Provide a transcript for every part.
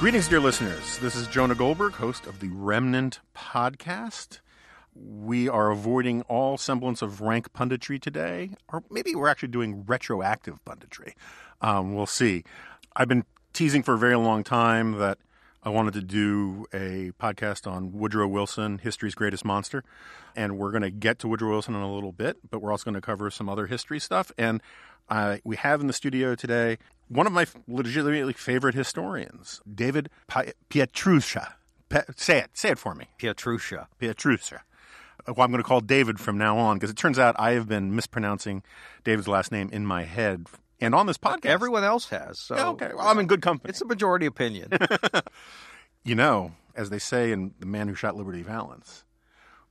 Greetings, dear listeners. This is Jonah Goldberg, host of the Remnant podcast. We are avoiding all semblance of rank punditry today, or maybe we're actually doing retroactive punditry. Um, we'll see. I've been teasing for a very long time that I wanted to do a podcast on Woodrow Wilson, history's greatest monster. And we're going to get to Woodrow Wilson in a little bit, but we're also going to cover some other history stuff. And uh, we have in the studio today one of my legitimately favorite historians, David Pietrusza. Pe- say it. Say it for me. Pietrusza. Pietrusza. Well, I'm going to call David from now on because it turns out I have been mispronouncing David's last name in my head and on this podcast. Everyone else has. So Yeah, okay. Well, I'm in good company. It's a majority opinion. you know, as they say in The Man Who Shot Liberty Valance,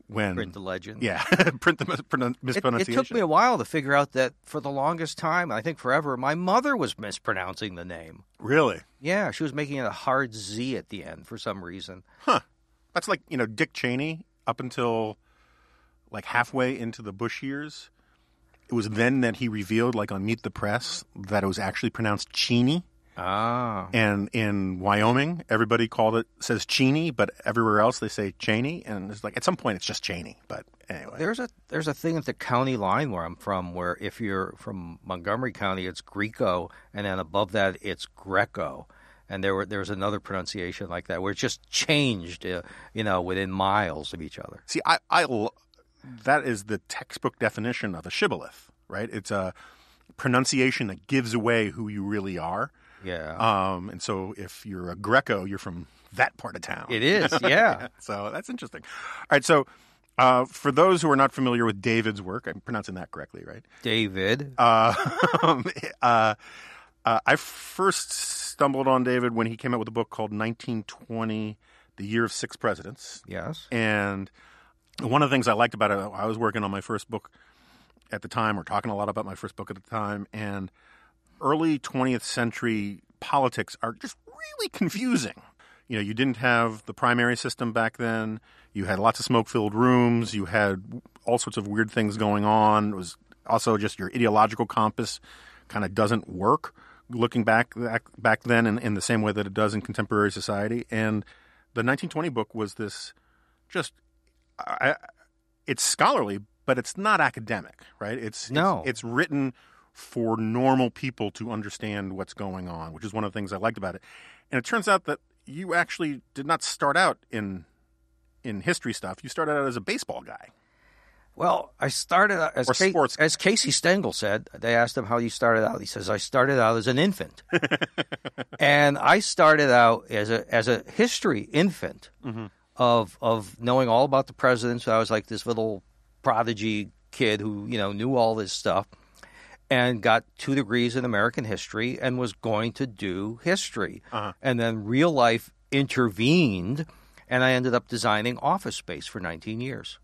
when Print the legend. yeah, print the mispronunciation. It, it took me a while to figure out that for the longest time, I think forever, my mother was mispronouncing the name. really, Yeah, she was making it a hard Z at the end for some reason. Huh. That's like you know Dick Cheney up until like halfway into the Bush years. It was then that he revealed, like on Meet the Press, that it was actually pronounced Cheney. Ah. And in Wyoming, everybody called it says Cheney, but everywhere else they say Cheney. And it's like at some point it's just Cheney. But anyway, There's a there's a thing at the county line where I'm from where if you're from Montgomery County it's Greco and then above that it's Greco. And there were there was another pronunciation like that where it's just changed uh, you know within miles of each other. See, I, I l- that is the textbook definition of a shibboleth, right? It's a pronunciation that gives away who you really are. Yeah. Um, and so if you're a Greco, you're from that part of town. it is. Yeah. So that's interesting. All right. So uh, for those who are not familiar with David's work, I'm pronouncing that correctly, right? David. Uh, uh, uh, I first stumbled on David when he came out with a book called 1920, The Year of Six Presidents. Yes. And one of the things I liked about it, I was working on my first book at the time, or talking a lot about my first book at the time, and early 20th century politics are just really confusing. You know, you didn't have the primary system back then. You had lots of smoke filled rooms. You had all sorts of weird things going on. It was also just your ideological compass kind of doesn't work looking back back, back then in, in the same way that it does in contemporary society. And the 1920 book was this just I, it's scholarly, but it's not academic, right? It's No. it's, it's written for normal people to understand what's going on, which is one of the things I liked about it. And it turns out that you actually did not start out in in history stuff. You started out as a baseball guy. Well, I started out as sports. as Casey Stengel said. They asked him how you started out. He says, "I started out as an infant, and I started out as a as a history infant Mm-hmm. of of knowing all about the presidents. I was like this little prodigy kid who you know knew all this stuff, and got two degrees in American history, and was going to do history, Uh-huh. and then real life intervened, and I ended up designing office space for 19 years.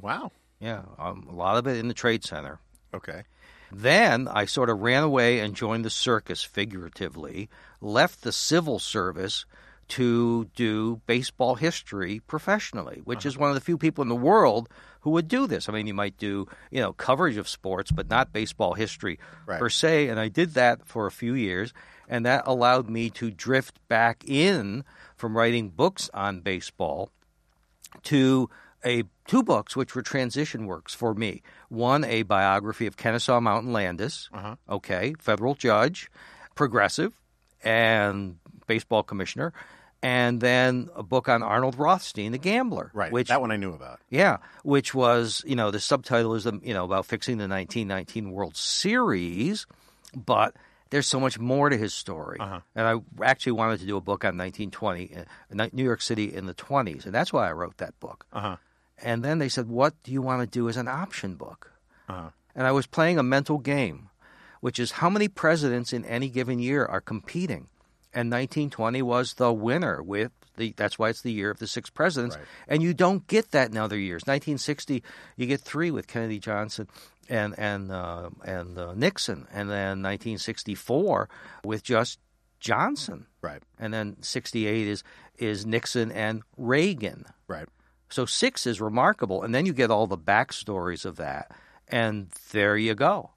Wow. Yeah, um, a lot of it in the trade center. Okay. Then I sort of ran away and joined the circus figuratively, left the civil service to do baseball history professionally, which is one of the few people in the world who would do this. I mean, you might do, you know, coverage of sports, but not baseball history Right. per se. And I did that for a few years, and that allowed me to drift back in from writing books on baseball to a two books which were transition works for me. One, a biography of Kennesaw Mountain Landis, uh-huh. okay, federal judge, progressive, and baseball commissioner, and then a book on Arnold Rothstein, the gambler, Right. Which that one I knew about. yeah, which was you know the subtitle is you know about fixing the 1919 World Series, but there's so much more to his story. Uh-huh. And I actually wanted to do a book on 1920 uh, New York City in the 20s, and that's why I wrote that book. Uh-huh. And then they said, "What do you want to do as an option book?" Uh-huh. And I was playing a mental game, which is how many presidents in any given year are competing. And 1920 was the winner with the that's why it's the year of the six presidents. Right. And you don't get that in other years. 1960 you get 3 with Kennedy Johnson and and uh, and uh, Nixon and then 1964 with just Johnson. Right. And then 68 is is Nixon and Reagan. Right. So six is remarkable, and then you get all the backstories of that, and there you go.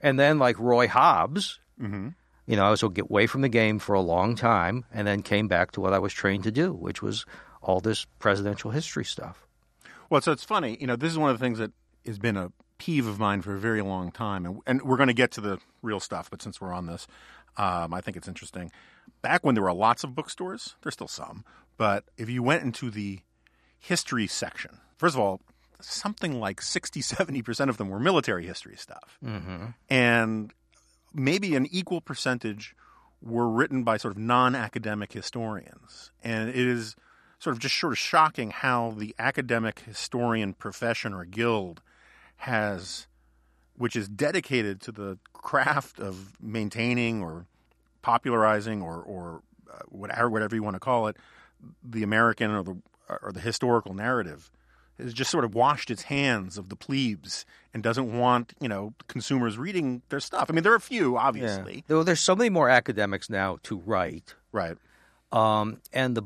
And then like Roy Hobbs, you You know, I was away from the game for a long time, and then came back to what I was trained to do, which was all this presidential history stuff. Well, so it's funny. You know, this is one of the things that has been a peeve of mine for a very long time, and, and we're going to get to the real stuff. But since we're on this, um, I think it's interesting. Back when there were lots of bookstores, there's still some, but if you went into the history section, first of all, something like 60, 70% of them were military history stuff. Mm-hmm. And maybe an equal percentage were written by sort of non academic historians. And it is sort of just sort of shocking how the academic historian profession or guild has, which is dedicated to the craft of maintaining or popularizing or, or uh, whatever, whatever you want to call it, the American or the, or the historical narrative has just sort of washed its hands of the plebes and doesn't want you know consumers reading their stuff. I mean, there are a few, obviously. Yeah. There's so many more academics now to write, right? Um, and the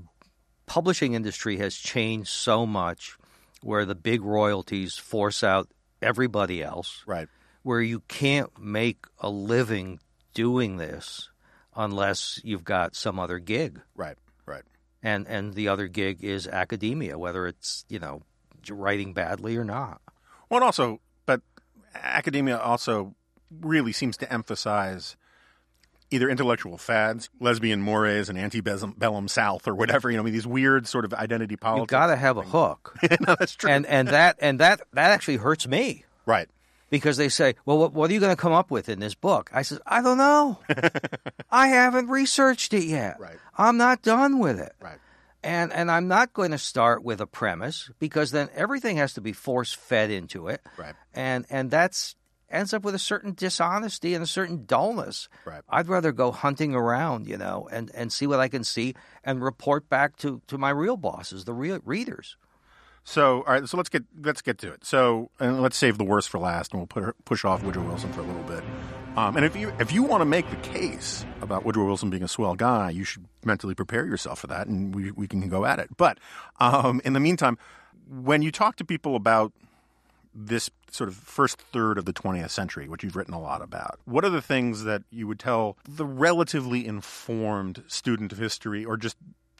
publishing industry has changed so much, where the big royalties force out everybody else, right? Where you can't make a living doing this unless you've got some other gig, right? Right. And and the other gig is academia, whether it's you know writing badly or not. Well, and also, but academia also really seems to emphasize either intellectual fads, lesbian mores, and antebellum South, or whatever. You know, I mean, these weird sort of identity politics. You've got to have a hook. no, that's true. And and that and that that actually hurts me. Right. Because they say, well, what, what are you going to come up with in this book? I says, I don't know. I haven't researched it yet. Right. I'm not done with it. Right. And and I'm not going to start with a premise because then everything has to be force fed into it. Right. And and that's ends up with a certain dishonesty and a certain dullness. Right. I'd rather go hunting around, you know, and, and see what I can see and report back to, to my real bosses, the real readers. So, all right, so let's get let's get to it. So, and let's save the worst for last, and we'll put, push off Woodrow Wilson for a little bit. Um, and if you if you want to make the case about Woodrow Wilson being a swell guy, you should mentally prepare yourself for that, and we we can go at it. But um, in the meantime, when you talk to people about this sort of first third of the 20th century, which you've written a lot about, what are the things that you would tell the relatively informed student of history or just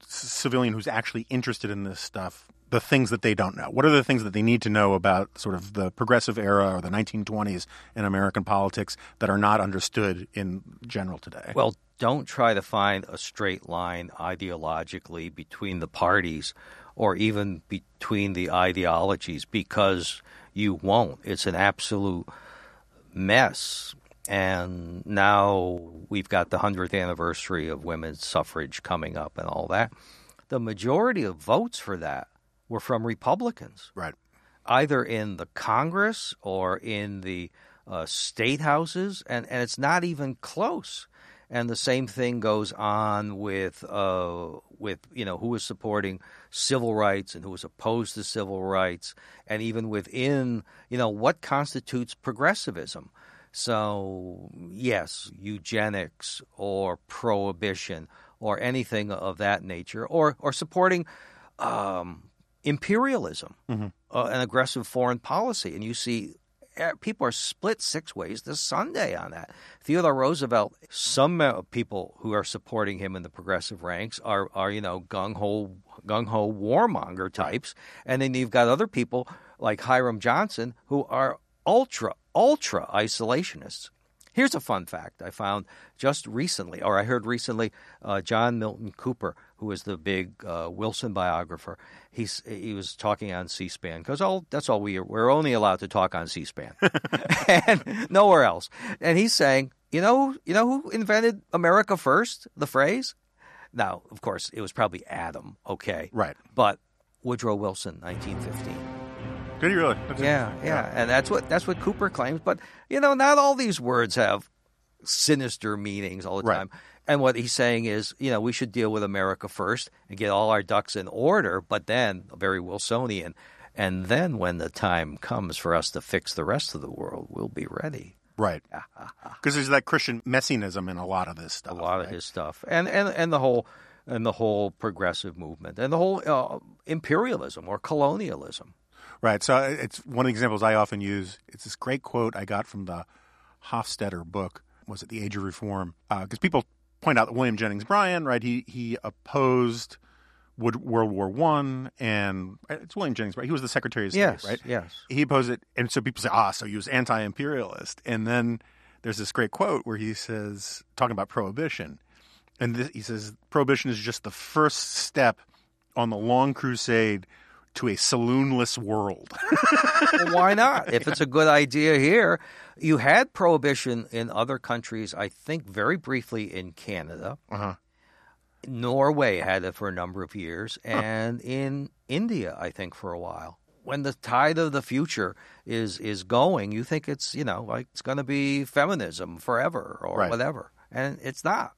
civilian who's actually interested in this stuff the things that they don't know? What are the things that they need to know about sort of the progressive era or the 1920s in American politics that are not understood in general today? Well, don't try to find a straight line ideologically between the parties or even between the ideologies because you won't. It's an absolute mess. And now we've got the 100th anniversary of women's suffrage coming up and all that. The majority of votes for that were from Republicans. Right. Either in the Congress or in the uh, state houses, and, and it's not even close. And the same thing goes on with uh, with you know who was supporting civil rights and who was opposed to civil rights, and even within you know what constitutes progressivism. So yes, eugenics or prohibition or anything of that nature, or or supporting um, imperialism, mm-hmm. uh, an aggressive foreign policy, and you see eh, people are split six ways this Sunday on that. Theodore Roosevelt, some uh, people who are supporting him in the progressive ranks are, are you know, gung ho, gung ho warmonger types, and then you've got other people like Hiram Johnson who are ultra, ultra isolationists. Here's a fun fact I found just recently, or I heard recently. Uh, John Milton Cooper, who is the big uh, Wilson biographer, he's he was talking on C-SPAN because all that's all we are. We're only allowed to talk on C-SPAN and nowhere else. And he's saying, you know, you know who invented America first? The phrase. Now, of course, it was probably Adam. Okay, right, but Woodrow Wilson, 1915. Did he really? That's yeah, yeah, and that's what that's what Cooper claims. But you know, not all these words have sinister meanings all the Right. time. And what he's saying is, you know, we should deal with America first and get all our ducks in order, but then very Wilsonian. And then when the time comes for us to fix the rest of the world, we'll be ready. Right. Because there's that Christian messianism in a lot of this stuff. a lot of his stuff, and and and the whole and the whole progressive movement, and the whole uh, imperialism or colonialism. Right. So it's one of the examples I often use. It's this great quote I got from the Hofstadter book was it the Age of Reform? Because people point out that William Jennings Bryan, right? He he opposed World War One, and it's William Jennings Bryan. He was the Secretary of State, Yes, right? yes. He opposed it, and so people say, ah, so he was anti-imperialist. And then there's this great quote where he says, talking about prohibition, and this, he says, prohibition is just the first step on the long crusade to a saloonless world. Well, why not? If it's a good idea here, you had prohibition in other countries. I think very briefly in Canada. Uh-huh. Norway had it for a number of years, and in India, I think for a while. When the tide of the future is is going, you think it's you know like it's going to be feminism forever or Right. whatever, and it's not.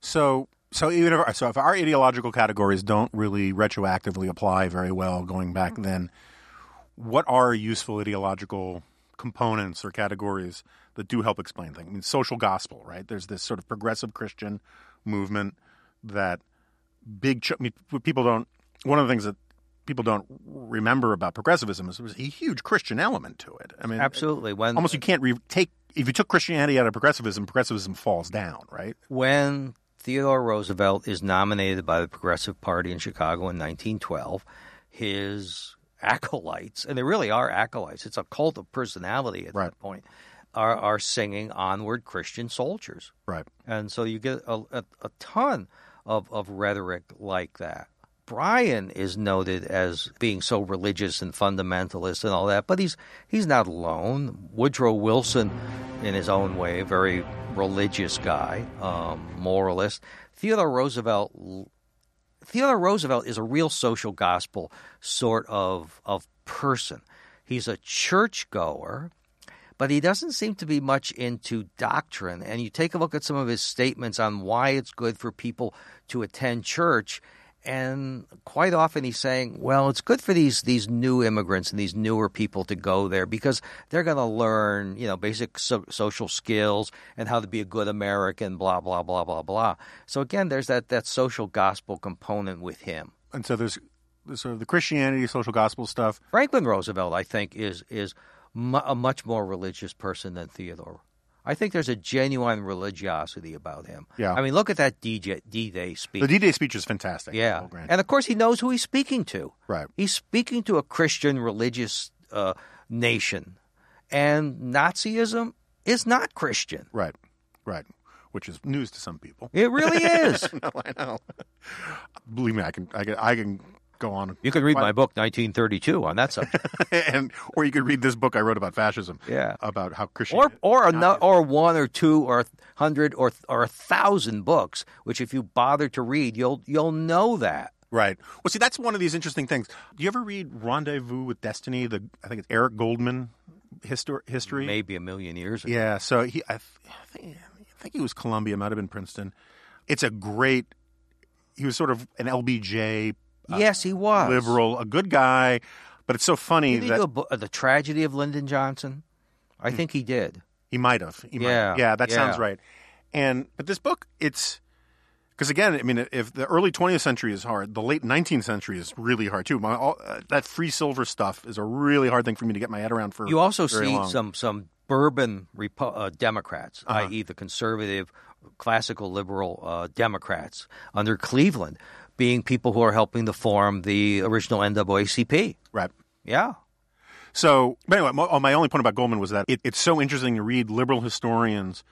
So, so even if, so, if our ideological categories don't really retroactively apply very well going back mm-hmm. then, what are useful ideological components or categories that do help explain things? I mean, social gospel, right? There's this sort of progressive Christian movement that big ch- I mean, people don't. One of the things that people don't remember about progressivism is there was a huge Christian element to it. I mean, Absolutely. When almost you can't re- take if you took Christianity out of progressivism, progressivism falls down, right? when Theodore Roosevelt is nominated by the Progressive Party in Chicago in 1912, his acolytes, and they really are acolytes, it's a cult of personality at Right. that point, are, are singing Onward Christian Soldiers. Right. And so you get a, a, a ton of, of rhetoric like that. Bryan is noted as being so religious and fundamentalist and all that, but he's he's not alone. Woodrow Wilson, in his own way, very religious guy, um, moralist. Theodore Roosevelt Theodore Roosevelt is a real social gospel sort of of person. He's a churchgoer, but he doesn't seem to be much into doctrine. And you take a look at some of his statements on why it's good for people to attend church, and quite often he's saying, "Well, it's good for these these new immigrants and these newer people to go there because they're going to learn, you know, basic so- social skills and how to be a good American." Blah blah blah blah blah. So again, there's that that social gospel component with him. and so there's, sort of the Christianity, social gospel stuff. Franklin Roosevelt, I think, is is mu- a much more religious person than Theodore. I think there's a genuine religiosity about him. Yeah. I mean, look at that DJ, D-Day speech. The D-Day speech is fantastic. yeah, and of course he knows who he's speaking to. right. He's speaking to a Christian religious uh, nation, and Nazism is not Christian. Right. Right. Which is news to some people. It really is. no, I know. Believe me, I can. I can. I can go on. you can read my book 1932 on that subject, and or you could read this book I wrote about fascism. Yeah. About how Christian. or or or one or two or a hundred or or a thousand books, which if you bother to read, you'll you'll know that. Right. Well, see, that's one of these interesting things. Do you ever read Rendezvous with Destiny? The I think it's Eric Goldman histor- history. Maybe a million years ago. Yeah. So he, I think, I think he was Columbia, might have been Princeton. It's a great. He was sort of an LBJ yes, he was liberal, a good guy, but it's so funny Did he that do a bo- uh, the tragedy of Lyndon Johnson? I think he did. he might have. He might Yeah, have. yeah, that sounds right. And but this book, it's because again, I mean, if the early 20th century is hard, the late 19th century is really hard too. My, all, uh, that free silver stuff is a really hard thing for me to get my head around. For You also see long. some some bourbon Repo- uh, Democrats, Uh-huh. i.e., the conservative, classical liberal uh, Democrats under Cleveland, being people who are helping to form the original NAACP. right. Yeah. So, but anyway, my, oh, my only point about Goldman was that it, it's so interesting to read liberal historians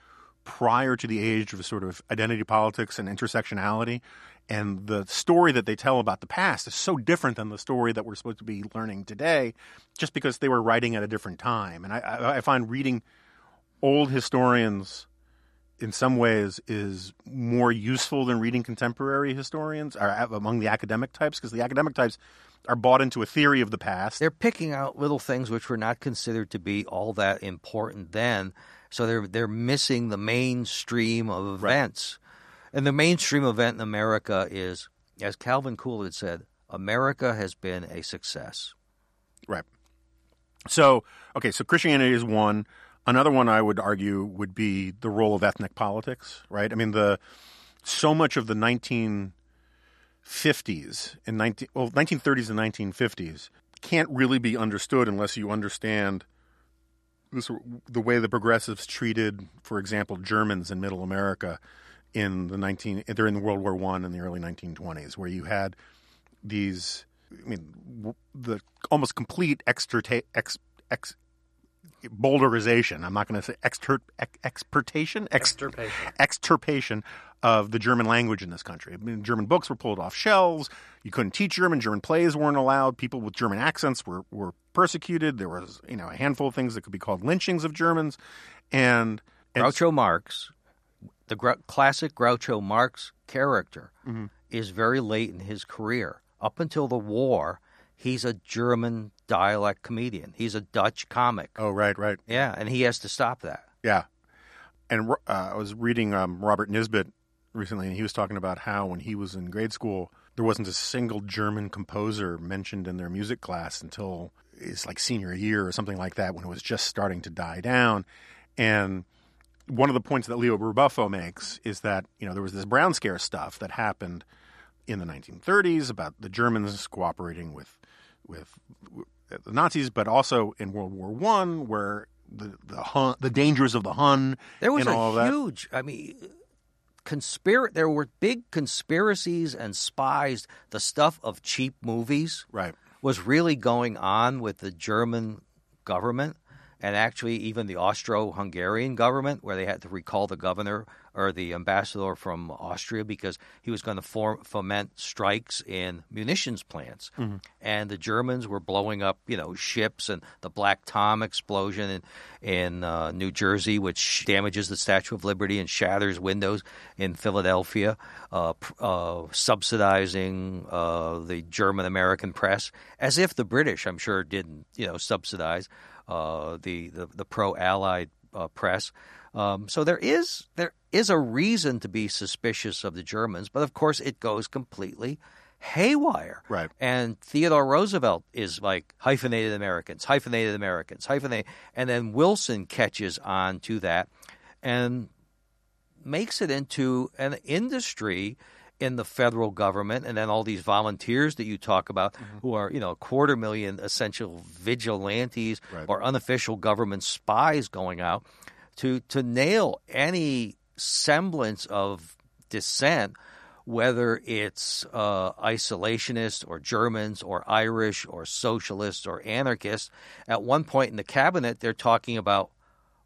prior to the age of sort of identity politics and intersectionality. And the story that they tell about the past is so different than the story that we're supposed to be learning today, just because they were writing at a different time. And I, I, I find reading old historians in some ways is more useful than reading contemporary historians or among the academic types because the academic types are bought into a theory of the past. They're picking out little things which were not considered to be all that important then. So they're they're missing the mainstream of events. And the mainstream event in America is, as Calvin Coolidge said, America has been a success. Right. So, okay, so Christianity is one. Another one I would argue would be the role of ethnic politics, right? I mean, the so much of the 1950s and 19 well, 1930s and 1950s can't really be understood unless you understand this, the way the progressives treated, for example, Germans in Middle America in the nineteen during the World War One in the early nineteen twenties, where you had these, I mean, the almost complete extirta- ex, ex, bowdlerization. I'm not going to say extir- ex, exportation, ex, Extirpation. extirpation of the German language in this country. I mean, German books were pulled off shelves. You couldn't teach German. German plays weren't allowed. People with German accents were, were persecuted. There was, you know, a handful of things that could be called lynchings of Germans. And, and Groucho Marx, the gr- classic Groucho Marx character, Mm-hmm. is very late in his career. Up until the war, he's a German dialect comedian. He's a Dutch comic. oh, right, right. Yeah, and he has to stop that. Yeah. And uh, I was reading um, Robert Nisbet recently, and he was talking about how when he was in grade school, there wasn't a single German composer mentioned in their music class until it's like senior year or something like that when it was just starting to die down. And one of the points that Leo Ribuffo makes is that, you know, there was this Brown Scare stuff that happened in the 1930s about the Germans cooperating with with the Nazis, but also in World War One, where the the Hun, the dangers of the Hun There was a huge, I mean, conspir. There were big conspiracies and spies. The stuff of cheap movies Right. was really going on with the German government and actually even the Austro-Hungarian government, where they had to recall the governor or the ambassador from Austria because he was going to form, foment strikes in munitions plants, and the Germans were blowing up, you know, ships and the Black Tom explosion in in uh, New Jersey, which damages the Statue of Liberty and shatters windows in Philadelphia, uh, uh, subsidizing uh, the German American press, as if the British, I'm sure, didn't, you know, subsidize uh, the, the the pro Allied uh, press. Um, so there is there is a reason to be suspicious of the Germans, but of course it goes completely haywire. Right. And Theodore Roosevelt is like hyphenated Americans, hyphenated Americans, hyphenated, and then Wilson catches on to that and makes it into an industry in the federal government and then all these volunteers that you talk about who are you know a quarter million essential vigilantes Right. or unofficial government spies going out to to nail any semblance of dissent whether it's uh, isolationist or Germans or Irish or socialists or anarchists. At one point in the cabinet, they're talking about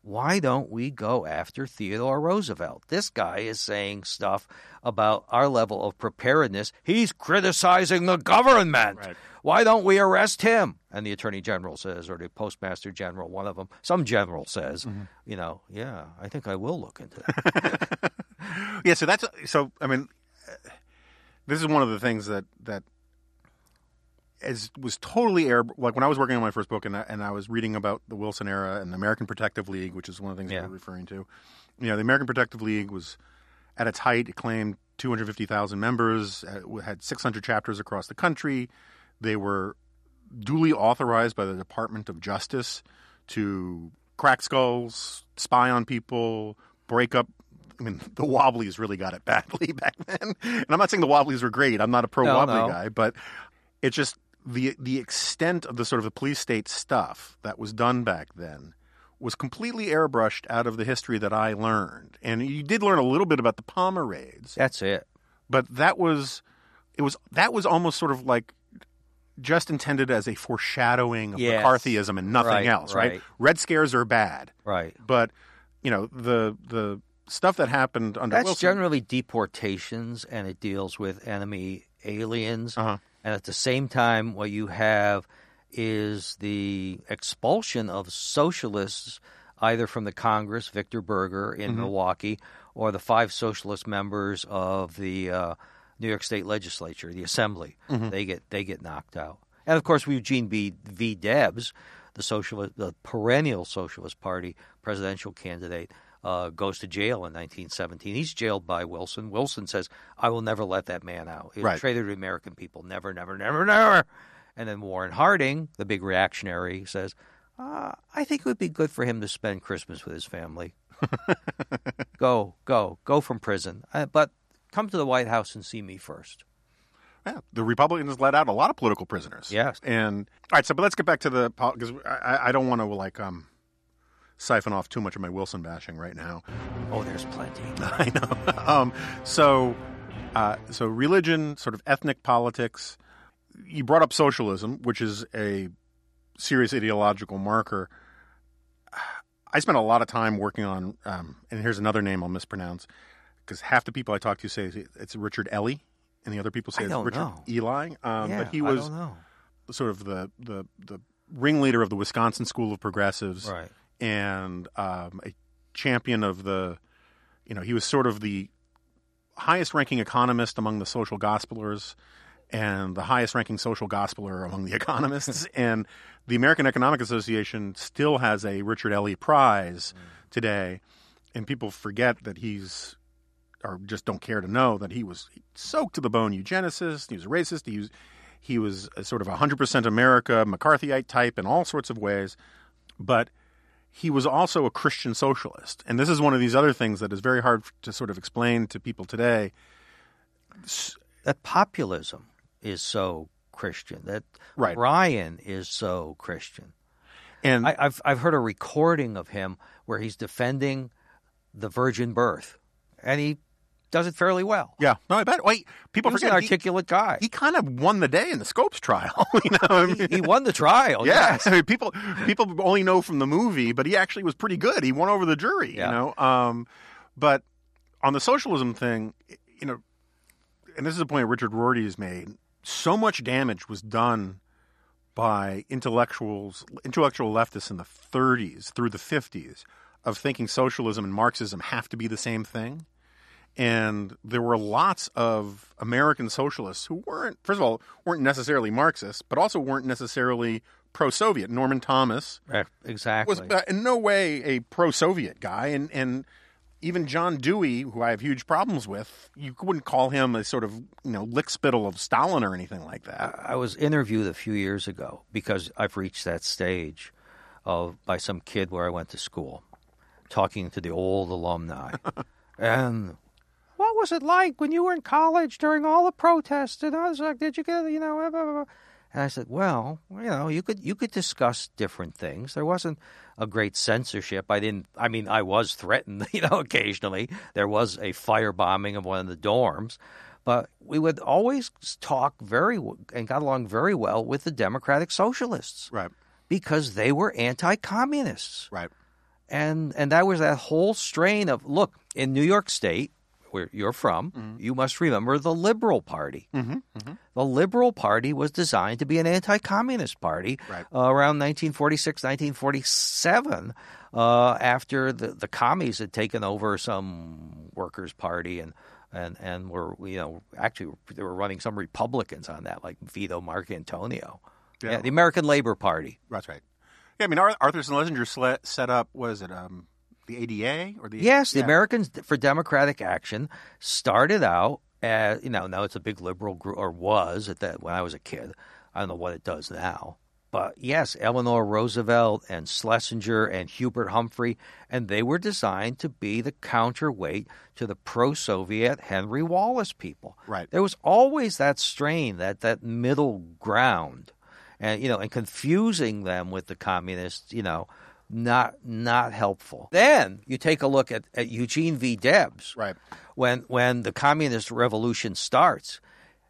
why don't we go after Theodore Roosevelt? This guy is saying stuff about our level of preparedness. He's criticizing the government. Right. Why don't we arrest him? And the attorney general says, or the postmaster general, one of them, some general says, mm-hmm. you know, yeah, I think I will look into that. Yeah. So that's so. I mean, this is one of the things that that is was totally air. Like when I was working on my first book, and I, and I was reading about the Wilson era and the American Protective League, which is one of the things Yeah. we're referring to. You know, the American Protective League was at its height. It claimed 250,000 members, uh, had 600 chapters across the country. They were duly authorized by the Department of Justice to crack skulls, spy on people, break up. I mean, the Wobblies really got it badly back then. And I'm not saying the Wobblies were great. I'm not a pro No, Wobbly no. guy, but it's just the the extent of the sort of the police state stuff that was done back then was completely airbrushed out of the history that I learned. And you did learn a little bit about the Palmer raids, That's it. but that was it was that was almost sort of like just intended as a foreshadowing of Yes. McCarthyism and nothing Right, else, right? right. Red scares are bad, Right. but you know the the stuff that happened under That's Wilson. generally deportations, and it deals with enemy aliens. Uh-huh. And at the same time, what you have is the expulsion of socialists, either from the Congress, Victor Berger in Mm-hmm. Milwaukee, or the five socialist members of the uh, New York State Legislature, the Assembly. Mm-hmm. They get they get knocked out. And of course, Eugene B. V. Debs, the socialist, the perennial Socialist Party presidential candidate, uh, goes to jail in 1917. He's jailed by Wilson. Wilson says, "I will never let that man out. He's Right. a traitor to the American people. Never, never, never, never." And then Warren Harding, the big reactionary, says, uh, "I think it would be good for him to spend Christmas with his family. go, go, go from prison, uh, but come to the White House and see me first. Yeah, the Republicans let out a lot of political prisoners. Yes. and all right. So, but let's get back to the because I, I don't want to like um siphon off too much of my Wilson bashing right now. Oh, there's plenty. I know. um, so, uh, so religion, sort of ethnic politics. You brought up socialism, which is a serious ideological marker. I spent a lot of time working on, um, and here's another name I'll mispronounce because half the people I talk to say it's Richard Ely, and the other people say it's Richard know. Eli. Um, yeah, but he was sort of the, the the ringleader of the Wisconsin School of Progressives, Right. And um, a champion of the, you know, he was sort of the highest ranking economist among the social gospelers and the highest ranking social gospeler among the economists. and the American Economic Association still has a Richard Ely Prize today. And people forget that he's, or just don't care to know that he was soaked to the bone eugenicist, he was a racist, he was, he was sort of a 100% America, McCarthyite type in all sorts of ways. But he was also a Christian socialist. And this is one of these other things that is very hard to sort of explain to people today. That populism is so Christian. That Right. Bryan is so Christian. And I, I've I've heard a recording of him where he's defending the virgin birth, and he does it fairly well. yeah, no, I bet. Wait, people He's an forget he, articulate guy. he kind of won the day in the Scopes trial. you know, I mean, he, he won the trial. yeah, yes. I mean, people people only know from the movie, but he actually was pretty good. He won over the jury. Yeah. You know, um, but on the socialism thing, you know, and this is a point Richard Rorty has made. So much damage was done by intellectuals, intellectual leftists in the 30s through the 50s, of thinking socialism and Marxism have to be the same thing. And there were lots of American socialists who weren't, first of all, weren't necessarily Marxists, but also weren't necessarily pro-Soviet. Norman Thomas exactly. was uh, in no way a pro-Soviet guy, and and even John Dewey, who I have huge problems with, you wouldn't call him a sort of you know lickspittle of Stalin or anything like that. I was interviewed a few years ago because I've reached that stage of by some kid where I went to school, talking to the old alumni, and what was it like when you were in college during all the protests and I was like, did you get you know? blah, blah, blah." And I said, well, you know, you could you could discuss different things. There wasn't a great censorship. I didn't. I mean, I was threatened, you know, occasionally. There was a firebombing of one of the dorms, but we would always talk very and got along very well with the Democratic Socialists Right, because they were anti-communists, right, and and that was that whole strain of look in New York State. Where you're from, Mm-hmm. you must remember the Liberal Party. The Liberal Party was designed to be an anti-communist party Right. uh, around 1946, 1947, uh, after the, the commies had taken over some workers' party and and and were you know actually they were running some Republicans on that like Vito Marcantonio, Yeah. yeah, the American Labor Party. that's right. Yeah, I mean Ar- Arthur Schlesinger set up was it um, the ADA or the Yes, the yeah. Americans for Democratic Action started out as you know now it's a big liberal group or was at that when I was a kid. I don't know what it does now. But yes, Eleanor Roosevelt and Schlesinger and Hubert Humphrey, and they were designed to be the counterweight to the pro-Soviet Henry Wallace people. Right. There was always that strain, that that middle ground, and you know, and confusing them with the communists, you know, not not helpful. Then you take a look at, at Eugene V. Debs, Right. when when the communist revolution starts,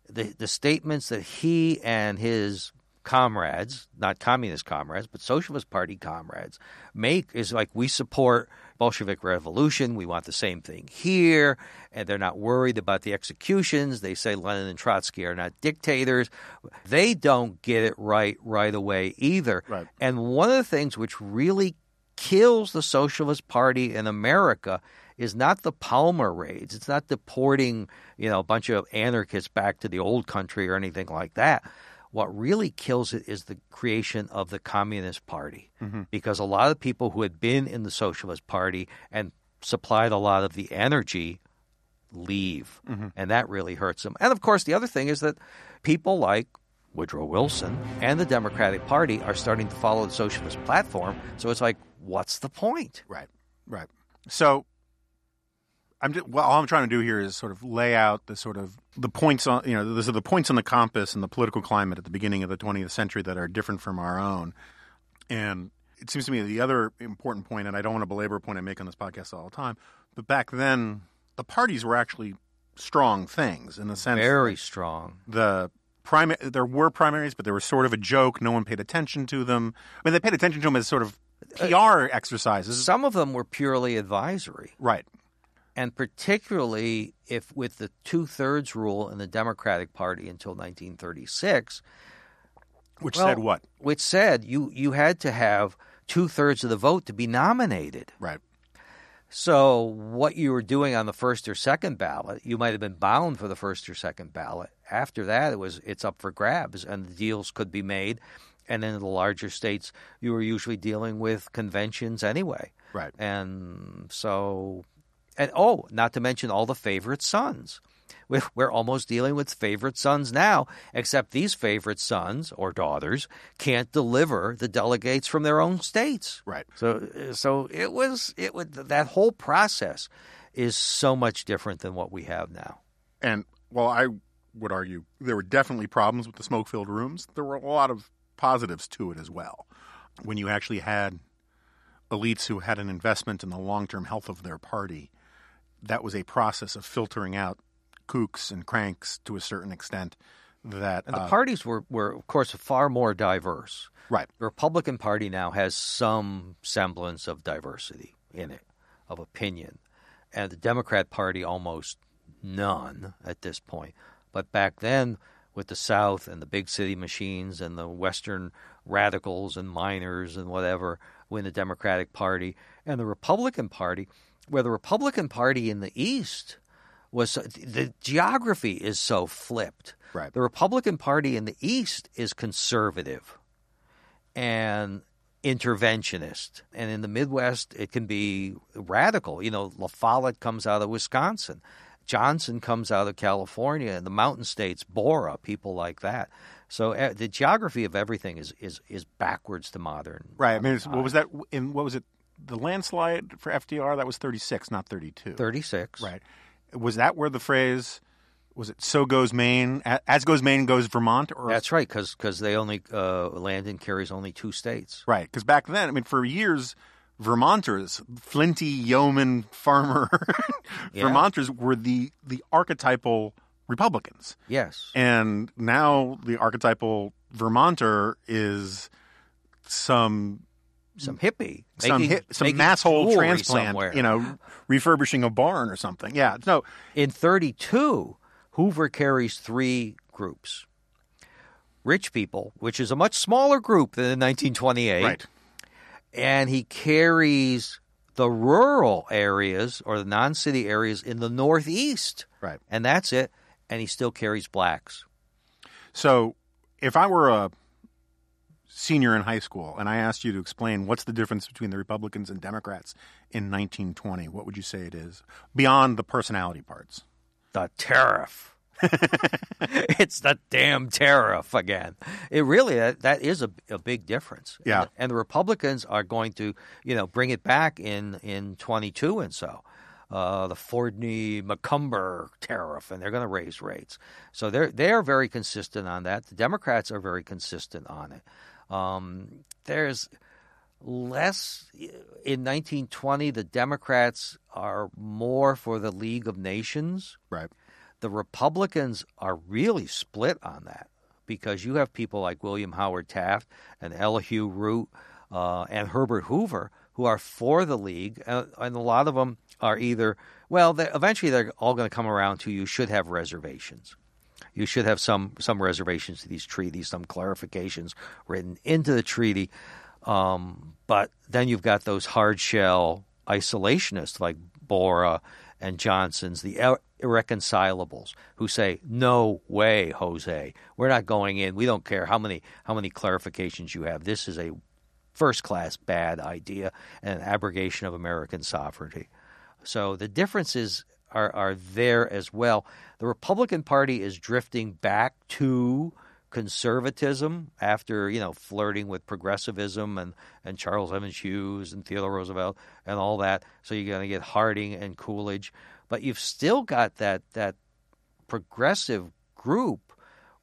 the the statements that he and his comrades, not communist comrades, but socialist party comrades, make is like we support Bolshevik revolution, we want the same thing here, and they're not worried about the executions. They say Lenin and Trotsky are not dictators. They don't get it right right away either. Right. And one of the things which really kills the Socialist Party in America is not the Palmer raids. It's not deporting, you know, a bunch of anarchists back to the old country or anything like that. What really kills it is the creation of the Communist Party. Mm-hmm. Because a lot of people who had been in the Socialist Party and supplied a lot of the energy leave. Mm-hmm. And that really hurts them. And of course, the other thing is that people like Woodrow Wilson and the Democratic Party are starting to follow the socialist platform. So it's like, what's the point? Right, right. So, I'm just, well, all I'm trying to do here is sort of lay out the sort of the points on you know those are the points on the compass and the political climate at the beginning of the 20th century that are different from our own, and it seems to me the other important point, and I don't want to belabor a point I make on this podcast all the time, but back then the parties were actually strong things in the sense Very strong. the primary there were primaries, but they were sort of a joke. No one paid attention to them. I mean, they paid attention to them as sort of uh, PR exercises, Some of them were purely advisory. right? And particularly if with the two thirds rule in the Democratic Party until 1936, Which Well- said what? which said you, you had to have two thirds of the vote to be nominated. Right. So what you were doing on the first or second ballot, you might have been bound for the first or second ballot. After that, it was it's up for grabs, and the deals could be made. And in the larger states, you were usually dealing with conventions anyway. Right. And so, and oh, not to mention all the favorite sons. We- We're almost dealing with favorite sons now, except these favorite sons or daughters can't deliver the delegates from their own states. Right. So, so it was it would that whole process is so much different than what we have now. And while I would argue there were definitely problems with the smoke filled rooms, there were a lot of positives to it as well. When you actually had elites who had an investment in the long term health of their party, that was a process of filtering out kooks and cranks to a certain extent. That And the uh, parties were, were of course far more diverse. right, The Republican Party now has some semblance of diversity in it, of opinion, and the Democrat Party almost none at this point. But back then, with the South and the big city machines and the Western radicals and miners and whatever win the Democratic Party, and the Republican Party, where the Republican Party in the East was the geography is so flipped. Right. The Republican Party in the East is conservative and interventionist. And in the Midwest, it can be radical. You know, La Follette comes out of Wisconsin. Johnson comes out of California, and the mountain states, Borah, people like that. So uh, the geography of everything is, is, is backwards to modern. right. I mean, it's- what was that? In what was it? The landslide for FDR that was thirty six, not thirty two. 36. Right. Was that where the phrase was it "so goes Maine"? As goes Maine, goes Vermont. Or That's right, because they only, uh, Landon carries only two states. right. Because back then, I mean, for years, Vermonters, flinty yeoman farmer Yeah. Vermonters were the the archetypal Republicans, Yes. and now the archetypal Vermonter is some Some mm. hippie. some making- hit, some making masshole transplant, somewhere. you know, refurbishing a barn or something. Yeah, no, In 32, Hoover carries three groups. Rich people, which is a much smaller group than in 1928. right. And he carries the rural areas or the non city areas in the Northeast. Right. And that's it. And he still carries blacks. So, if I were a senior in high school and I asked you to explain what's the difference between the Republicans and Democrats in 1920, what would you say it is beyond the personality parts? The tariff. it's the damn tariff again. It really that, that is a, a big difference. Yeah. and, and the Republicans are going to you know bring it back in in twenty two and so. Uh, the Fordney McCumber tariff, and they're going to raise rates. So they're they're very consistent on that. The Democrats are very consistent on it. Um, there's less in 1920. The Democrats are more for the League of Nations Right. the Republicans are really split on that because you have people like William Howard Taft and Elihu Root uh, and Herbert Hoover who are for the league, and, and a lot of them are either well, they, eventually they're all going to come around to you should have reservations. You should have some some reservations to these treaties, some clarifications written into the treaty. Um, but then you've got those hard shell isolationists like Borah and Johnson's, the ir- irreconcilables, who say, "No way, Jose, we're not going in. We don't care how many how many clarifications you have. This is a first class bad idea and an abrogation of American sovereignty." So the differences are, are there as well. The Republican Party is drifting back to conservatism after you know flirting with progressivism and, and Charles Evans Hughes and Theodore Roosevelt and all that. So you're going to get Harding and Coolidge, but you've still got that that progressive group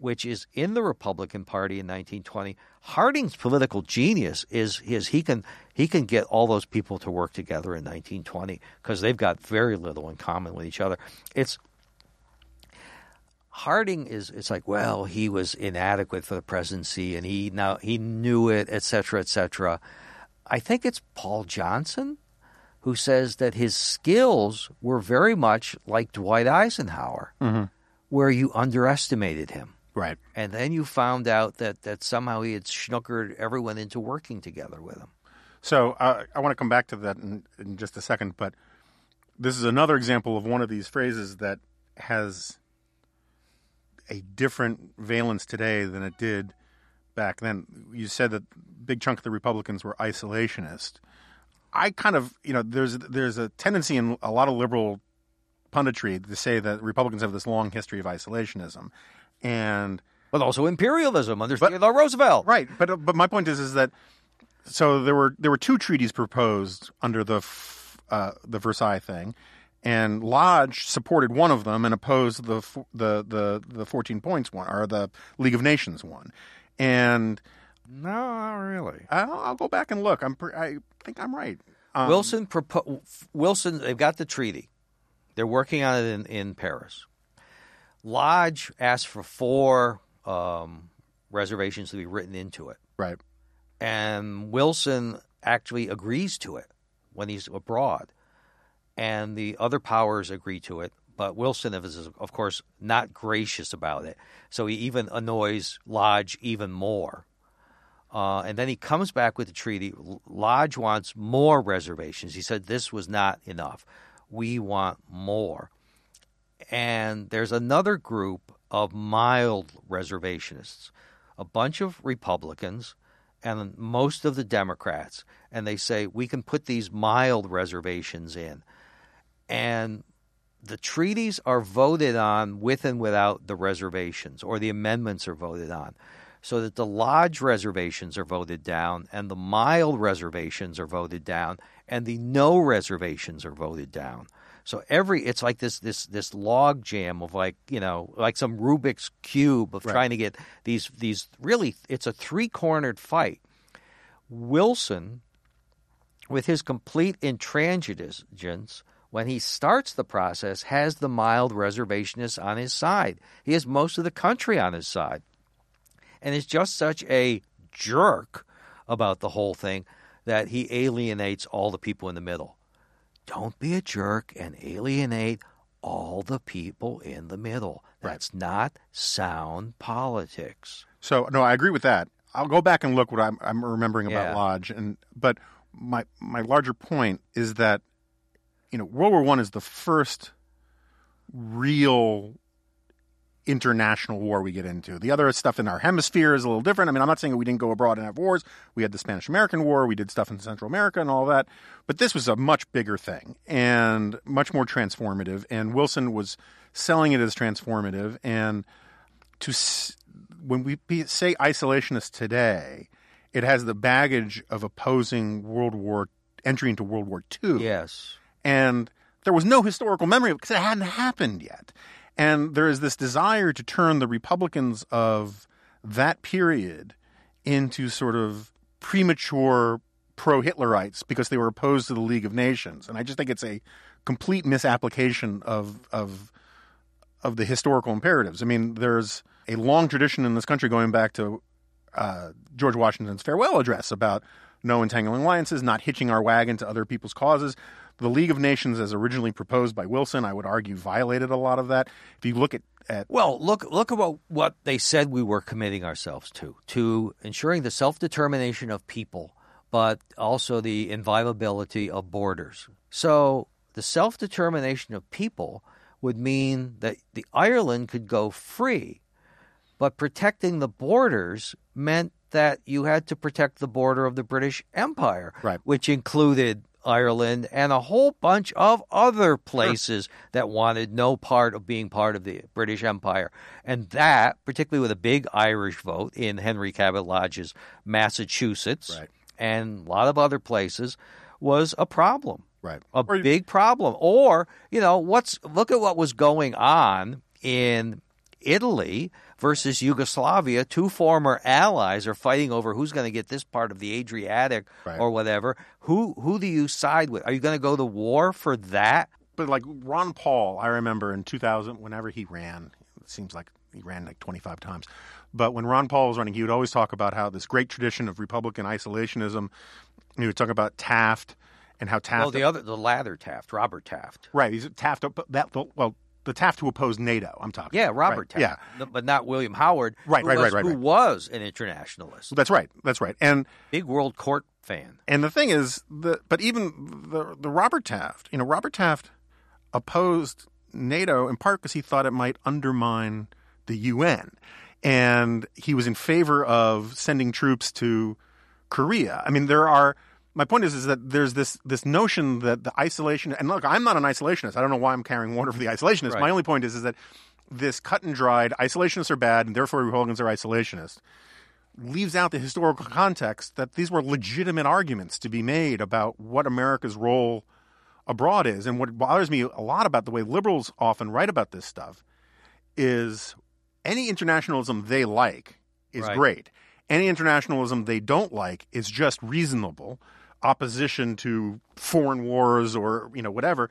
which is in the Republican Party in 1920. Harding's political genius is his he can he can get all those people to work together in 1920 because they've got very little in common with each other. It's Harding is it's like well he was inadequate for the presidency and he now he knew it etc etc. I think it's Paul Johnson who says that his skills were very much like Dwight Eisenhower, Mm-hmm. where you underestimated him. Right. And then you found out that, that somehow he had snookered everyone into working together with him. So uh, I want to come back to that in, in just a second, but this is another example of one of these phrases that has a different valence today than it did back then. You said that a big chunk of the Republicans were isolationist. I kind of, you know, there's there's a tendency in a lot of liberal punditry to say that Republicans have this long history of isolationism, and But also imperialism under But- Theodore Roosevelt. Right, but but my point is is that so there were there were two treaties proposed under the uh, the Versailles thing, and Lodge supported one of them and opposed the the the the fourteen points one or the League of Nations one, and No, not really. I'll, I'll go back and look. I'm pre- I think I'm right. Um, Wilson propo- Wilson they've got the treaty. They're working on it in, in Paris. Lodge asked for four um, reservations to be written into it. right, and Wilson actually agrees to it when he's abroad, and the other powers agree to it. But Wilson is, of course, not gracious about it, so he even annoys Lodge even more. Uh, and then he comes back with the treaty. Lodge wants more reservations. He said this was not enough. We want more. And there's another group of mild reservationists, a bunch of Republicans and most of the Democrats. And they say we can put these mild reservations in. And the treaties are voted on with and without the reservations, or the amendments are voted on. So that the lodge reservations are voted down, and the mild reservations are voted down, and the no reservations are voted down. So every it's like this this this log jam of like you know like some Rubik's cube of Right. trying to get these these really it's a three cornered fight. Wilson, with his complete intransigence, when he starts the process, has the mild reservationists on his side. He has most of the country on his side, and is just such a jerk about the whole thing that he alienates all the people in the middle. Don't be a jerk and alienate all the people in the middle. Right. That's not sound politics. So no, I agree with that. I'll go back and look what I'm, I'm remembering about Yeah. Lodge, and but my my larger point is that you know World War One is the first real international war we get into. The other stuff in our hemisphere is a little different. I mean, I'm not saying we didn't go abroad and have wars. We had the Spanish American War. We did stuff in Central America and all that. But this was a much bigger thing and much more transformative. And Wilson was selling it as transformative. And to s- when we say isolationist today, it has the baggage of opposing World War entry into World War II Yes. and there was no historical memory of because it hadn't happened yet. And there is this desire to turn the Republicans of that period into sort of premature pro Hitlerites because they were opposed to the League of Nations. And I just think it's a complete misapplication of of of the historical imperatives. I mean, there's a long tradition in this country going back to uh, George Washington's farewell address about no entangling alliances, not hitching our wagon to other people's causes. The League of Nations, as originally proposed by Wilson, I would argue violated a lot of that. If you look at, at Well, look look at what, what they said we were committing ourselves to to ensuring the self determination of people, but also the inviolability of borders. So the self determination of people would mean that the Ireland could go free, but protecting the borders meant that you had to protect the border of the British Empire, Right. which included Ireland and a whole bunch of other places that wanted no part of being part of the British Empire. And that, particularly with a big Irish vote in Henry Cabot Lodge's Massachusetts Right. and a lot of other places, was a problem right, a Or- big problem. Or, you know, what's look at what was going on in Italy versus Yugoslavia. Two former allies are fighting over who's going to get this part of the Adriatic Right. or whatever. Who who do you side with? Are you going to go to war for that? But like Ron Paul, I remember in 2000, whenever he ran, it seems like he ran like 25 times. But when Ron Paul was running, he would always talk about how this great tradition of Republican isolationism. He would talk about Taft and how Taft. Well, the other the latter Taft, Robert Taft. right, he's Taft. That well, the Taft who opposed NATO. I'm talking. Yeah, Robert Right, Taft. Yeah, but not William Howard. Right, right, was, right, right, Who right. was an internationalist, that's right. That's right. And big World Court fan. And the thing is, the but even the the Robert Taft, you know, Robert Taft opposed NATO in part because he thought it might undermine the UN, and he was in favor of sending troops to Korea. I mean, there are. My point is, is that there's this this notion that the isolation. And look, I'm not an isolationist. I don't know why I'm carrying water for the isolationists. Right. My only point is, is that this cut and dried isolationists are bad, and therefore Republicans are isolationists leaves out the historical context that these were legitimate arguments to be made about what America's role abroad is. And what bothers me a lot about the way liberals often write about this stuff is any internationalism they like is Right. great. Any internationalism they don't like is just reasonable opposition to foreign wars or you know whatever.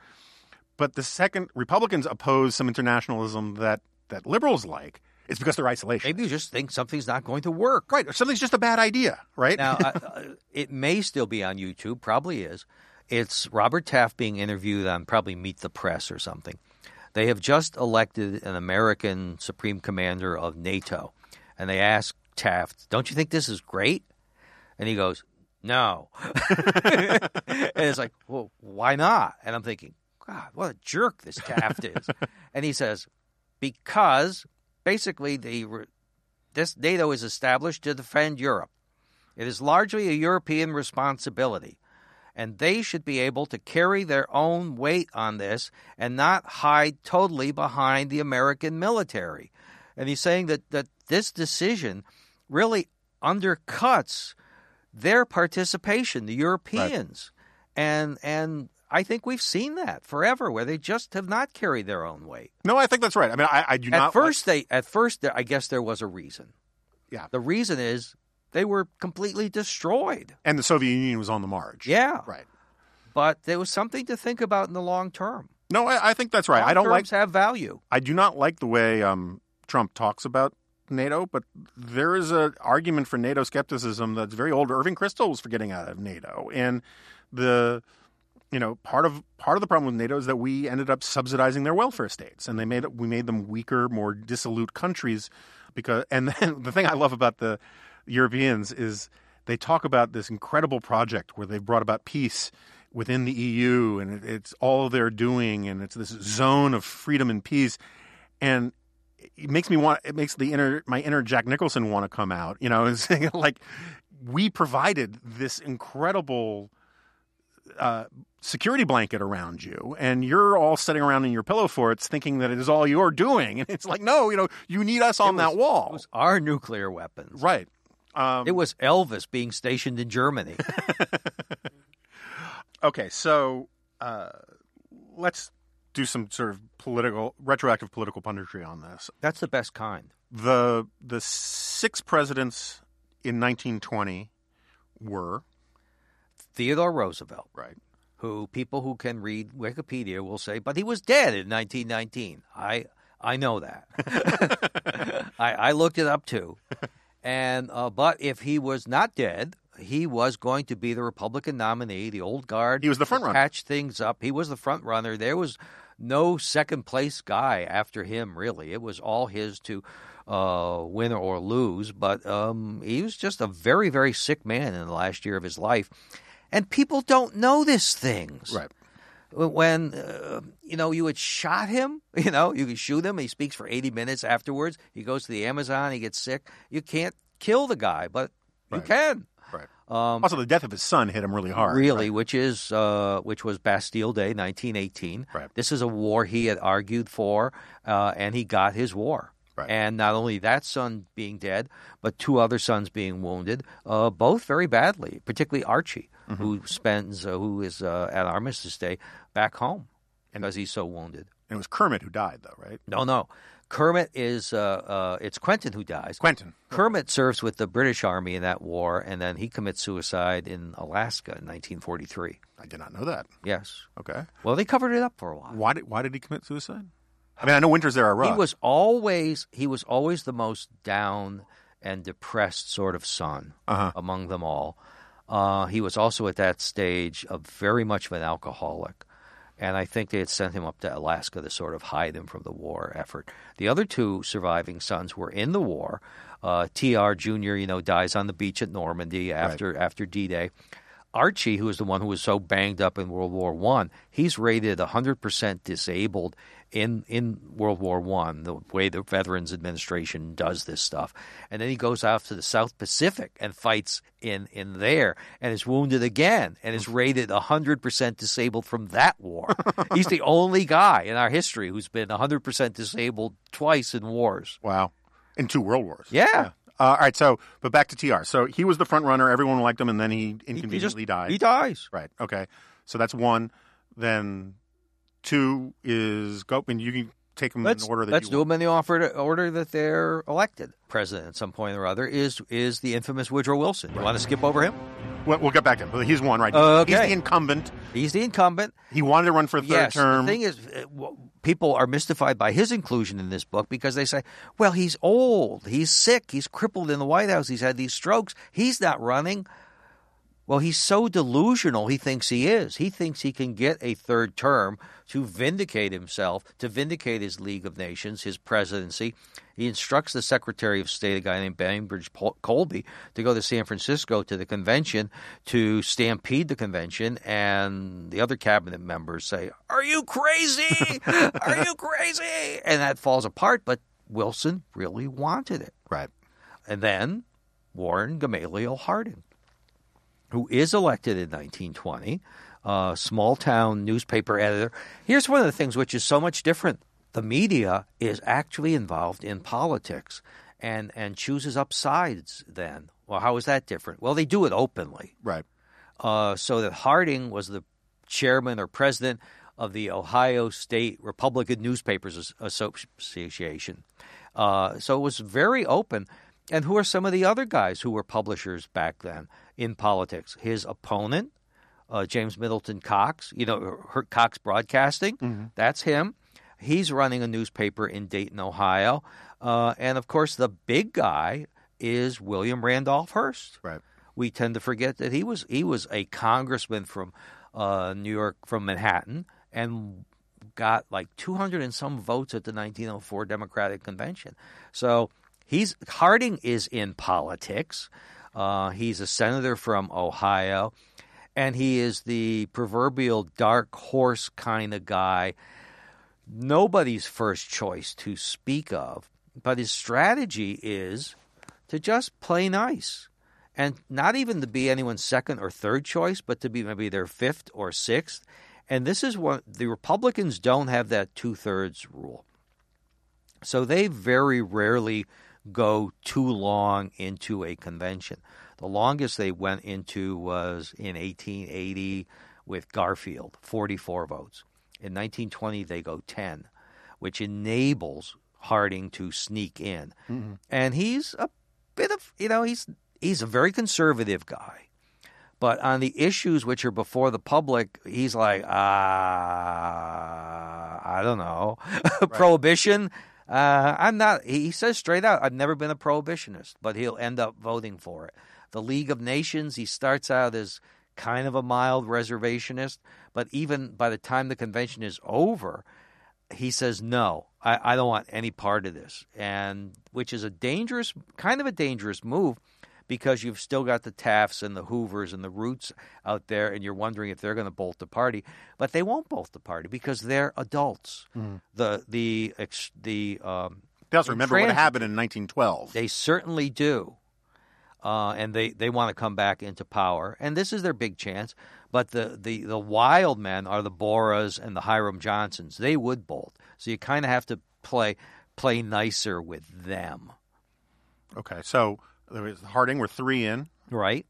But the second Republicans oppose some internationalism that that liberals like, it's because they're isolation. Maybe you just think something's not going to work. Right, or something's just a bad idea, right? Now, I, I- uh, uh, it may still be on YouTube, probably is. It's Robert Taft being interviewed on probably Meet the Press or something. They have just elected an American Supreme Commander of NATO. And they ask Taft, Don't you think this is great? And he goes, No. and it's like, Well, why not? And I'm thinking, God, what a jerk this Taft is. and he says, Because basically the this NATO is established to defend Europe. It is largely a European responsibility, and they should be able to carry their own weight on this and not hide totally behind the American military. And he's saying that, that this decision really undercuts their participation, the Europeans. And and I think we've seen that forever, where they just have not carried their own weight. no, I think that's right. I mean, I, I do At not. first, they at first, I guess there was a reason. Yeah. The reason is they were completely destroyed. and the Soviet Union was on the march. Yeah. right. But there was something to think about in the long term. No, I, I think that's right. I don't like. Have value. I do not like the way um, Trump talks about NATO, but there is an argument for NATO skepticism that's very old. Irving Kristol was for getting out of NATO, and the you know part of part of the problem with NATO is that we ended up subsidizing their welfare states, and they made we made them weaker, more dissolute countries. Because and then the thing I love about the Europeans is they talk about this incredible project where they've brought about peace within the EU, and it, it's all they're doing, and it's this zone of freedom and peace, and it makes me want it makes the inner my inner Jack Nicholson want to come out, you know, saying like we provided this incredible uh, security blanket around you, and you're all sitting around in your pillow forts thinking that it is all you're doing, and it's like no, you know, you need us on It that wall, It was our nuclear weapons. right? Um, It was Elvis being stationed in Germany. Okay, so uh, let's do some sort of political, retroactive political punditry on this. That's the best kind. The the six presidents in 1920 were Theodore Roosevelt, right. who people who can read Wikipedia will say, but he was dead in 1919. I I know that. I, I looked it up too. And uh, but if he was not dead, he was going to be the Republican nominee. The old guard. He was the front runner. Patch things up. He was the front runner. There was no second place guy after him. Really, it was all his to uh, win or lose. But um, he was just a very very sick man in the last year of his life, and people don't notice things Right. when uh, you know you had shot him you know you can shoot him he speaks for 80 minutes afterwards he goes to the amazon he gets sick you can't kill the guy but you can Right. Um, Also, the death of his son hit him really hard. really right? which is uh, which was bastille day 1918 Right. this is a war he had argued for uh, and he got his war Right. and not only that son being dead but two other sons being wounded uh, both very badly particularly archie Mm-hmm. who spends uh, who is uh, at armistice day back home and, because he's so wounded And it was Kermit who died, though, right? No, no. Kermit is uh, uh, it's Quentin who dies. Quentin. Kermit serves with the British Army in that war, and then he commits suicide in Alaska in 1943. I did not know that. Yes. Okay. Well, they covered it up for a while. Why did Why did he commit suicide? I mean, I know winters there are rough. He was always he was always the most down and depressed sort of son Uh-huh. among them all. Uh, he was also at that stage of very much of an alcoholic, and I think they had sent him up to Alaska to sort of hide him from the war effort. The other two surviving sons were in the war. Uh, Tr Jr. You know dies on the beach at Normandy after after D Day. Archie, who was the one who was so banged up in World War One, he's rated 100% disabled in in World War One. The way the Veterans Administration does this stuff, and then he goes out to the South Pacific and fights in in there, and is wounded again, and is rated 100% disabled from that war. he's the only guy in our history who's been 100% disabled twice in wars. wow. In two world wars. Yeah. Uh, all right. So, but back to Tr. So he was the front runner. Everyone liked him, and then he He- he just- inconveniently died. He dies. Right. Okay. So that's one. Then two is go. And you can take them Let's, in order that let's you do want. them in the order, order that they're elected. President at some point or other is is the infamous Woodrow Wilson. You want to skip over him? Well, we'll get back to him. He's one, right? Okay. He's the incumbent. He's the incumbent. He wanted to run for a third yes. term. The thing is, uh, people are mystified by his inclusion in this book because they say, "Well, he's old. He's sick. He's crippled in the White House. He's had these strokes. He's not running." Well, he's so delusional, he thinks he is. He thinks he can get a third term to vindicate himself, to vindicate his League of Nations, his presidency. He instructs the Secretary of State, a guy named Bainbridge Colby, to go to San Francisco to the convention to stampede the convention. And the other cabinet members say, Are you crazy? Are you crazy? And that falls apart. But Wilson really wanted it. right. And then Warren Gamaliel Harding, who is elected in 1920, uh, small town newspaper editor. Here's one of the things which is so much different the media is actually involved in politics and, and chooses up sides then. Well, how is that different? Well, they do it openly. Right. Uh, so that Harding was the chairman or president of the Ohio State Republican Newspapers Association. Uh, so it was very open. And who are some of the other guys who were publishers back then in politics? His opponent, uh, James Middleton Cox, you know, Her- Cox Broadcasting, that's him. He's running a newspaper in Dayton, Ohio. Uh, and of course, the big guy is William Randolph Hearst Right. we tend to forget that he was he was a congressman from uh, New York, from Manhattan, and got like 200 and some votes at the 1904 Democratic Convention. So he's Harding is in politics. Uh, he's a senator from Ohio, and he is the proverbial dark horse kind of guy. Nobody's first choice to speak of, but his strategy is to just play nice and not even to be anyone's second or third choice, but to be maybe their fifth or sixth. And this is what the Republicans don't have that two thirds rule. So they very rarely go too long into a convention. The longest they went into was in 1880 with Garfield, 44 votes. In 1920, they go 10, which enables Harding to sneak in. And he's a bit of, you know, he's he's a very conservative guy. But on the issues which are before the public, he's like, ah, I don't know. Prohibition. Uh, I'm not, he says straight out, I've never been a prohibitionist, but he'll end up voting for it. The League of Nations, he starts out as kind of a mild reservationist, but even by the time the convention is over, he says no I, I don't want any part of this and which is a dangerous kind of a dangerous move because you've still got the Tafts and the Hoovers and the Roots out there and you're wondering if they're going to bolt the party but they won't bolt the party because they're adults the the ex- the um, They also remember what happened in 1912. they certainly do. Uh, and they, they want to come back into power. And this is their big chance. But the, the, the wild men are the Borahs and the Hiram Johnsons. They would bolt. So you kind of have to play play nicer with them, Okay. So there was Harding. We're three in. right?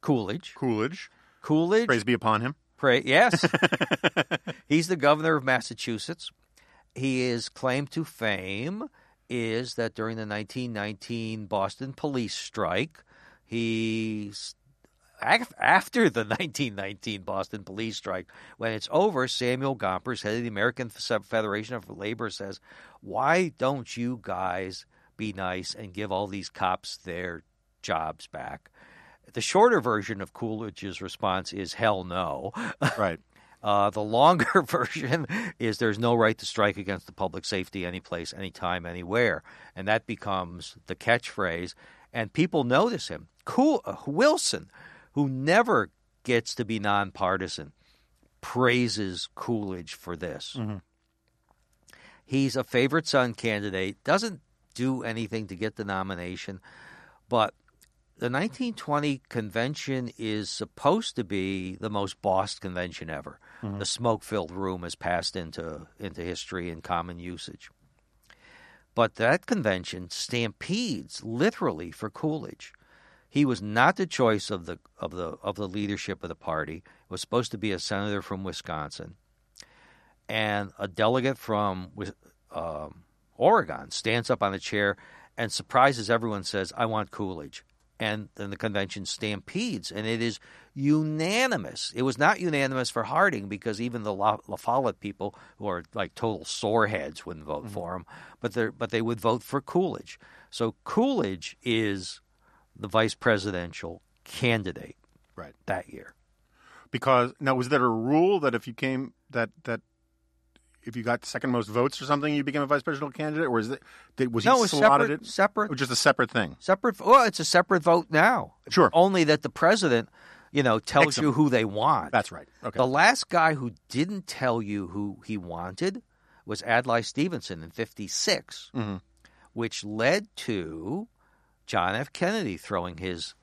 Coolidge. Coolidge. Coolidge. Praise be upon him. Pray, yes. He's the governor of Massachusetts. he is claimed to fame is that during the 1919 Boston police strike, he after the 1919 Boston police strike, when it's over, Samuel Gompers, head of the American Federation of Labor, says, "Why don't you guys be nice and give all these cops their jobs back?" The shorter version of Coolidge's response is "Hell no." Right. Uh, the longer version is there's no right to strike against the public safety any place, anytime, anywhere. And that becomes the catchphrase. And people notice him. Cool, uh, Wilson, who never gets to be nonpartisan, praises Coolidge for this. Mm-hmm. He's a favorite son candidate, doesn't do anything to get the nomination, but the 1920 convention is supposed to be the most bossed convention ever. Mm-hmm. The smoke-filled room has passed into into history and common usage. But that convention stampedes literally for Coolidge. He was not the choice of the of the of the leadership of the party. It was supposed to be a senator from Wisconsin, and a delegate from um, Oregon stands up on a chair and surprises everyone. Says, "I want Coolidge." And then the convention stampedes, and it is unanimous. It was not unanimous for Harding because even the La, La Follette people, who are like total soreheads, wouldn't vote mm-hmm. for him, but they but they would vote for Coolidge. So Coolidge is the vice presidential candidate right that year. Because now was there a rule that if you came that that if you got second most votes or something, you became a vice presidential candidate, or is it did, was no, he slotted separate, it separate, or just a separate thing? Separate. Well, it's a separate vote now. Sure. Only that the president, you know, tells you who they want. That's right. Okay. The last guy who didn't tell you who he wanted was Adlai Stevenson in '56, mm-hmm. which led to John F. Kennedy throwing his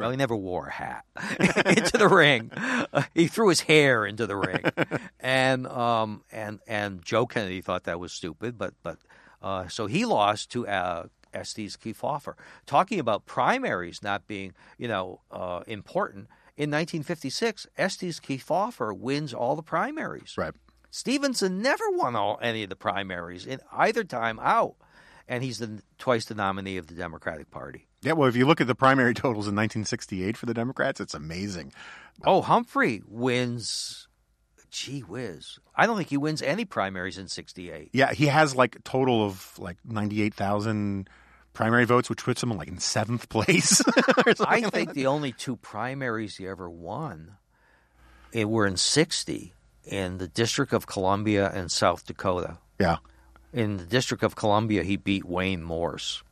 well, he never wore a hat into the ring. Uh, he threw his hair into the ring, and um, and and Joe Kennedy thought that was stupid, but but uh, so he lost to uh, Estes Kefauver. Talking about primaries not being you know uh, important in 1956, Estes Kefauver wins all the primaries. Right. Stevenson never won all any of the primaries in either time out, and he's the twice the nominee of the Democratic Party. Yeah, well, if you look at the primary totals in 1968 for the Democrats, it's amazing. Oh, Humphrey wins. Gee whiz. I don't think he wins any primaries in 68. Yeah, he has like a total of like 98,000 primary votes, which puts him like in seventh place. I think the only two primaries he ever won it were in 60 in the District of Columbia and South Dakota. Yeah. In the District of Columbia, he beat Wayne Morse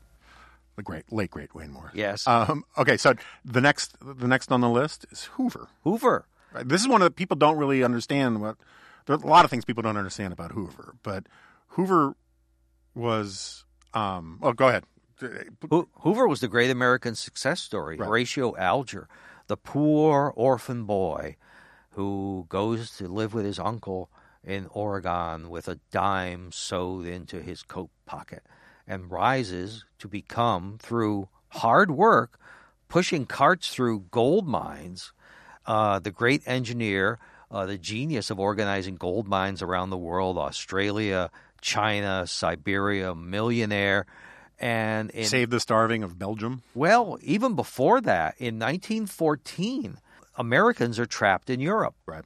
the great late great Wayne Moore. Yes. Um, okay, so the next the next on the list is Hoover. Hoover. Right? This is one of the people don't really understand what. There are a lot of things people don't understand about Hoover, but Hoover was. Um, oh, go ahead. Hoover was the great American success story. Right. Horatio Alger, the poor orphan boy who goes to live with his uncle in Oregon with a dime sewed into his coat pocket and rises to become, through hard work, pushing carts through gold mines, uh, the great engineer, uh, the genius of organizing gold mines around the world, Australia, China, Siberia, millionaire. And in, save the starving of Belgium. Well, even before that, in 1914, Americans are trapped in Europe. Right.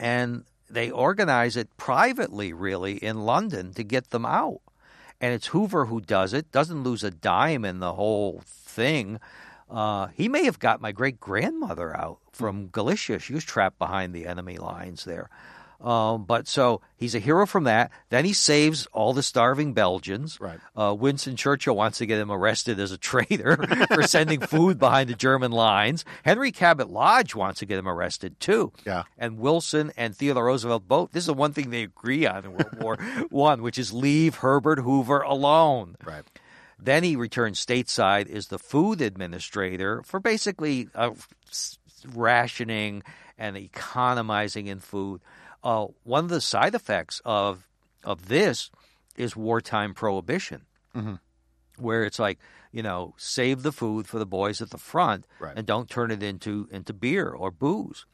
And they organize it privately, really, in London to get them out and it's Hoover who does it. Doesn't lose a dime in the whole thing. Uh, he may have got my great grandmother out from Galicia. She was trapped behind the enemy lines there. Um, but so he's a hero from that. Then he saves all the starving Belgians. Right. Uh, Winston Churchill wants to get him arrested as a traitor for sending food behind the German lines. Henry Cabot Lodge wants to get him arrested too. Yeah. And Wilson and Theodore Roosevelt both. This is the one thing they agree on in World War One, which is leave Herbert Hoover alone. Right. Then he returns stateside as the food administrator for basically uh, rationing and economizing in food. Uh, one of the side effects of of this is wartime prohibition, mm-hmm. where it's like you know save the food for the boys at the front right. and don't turn it into into beer or booze.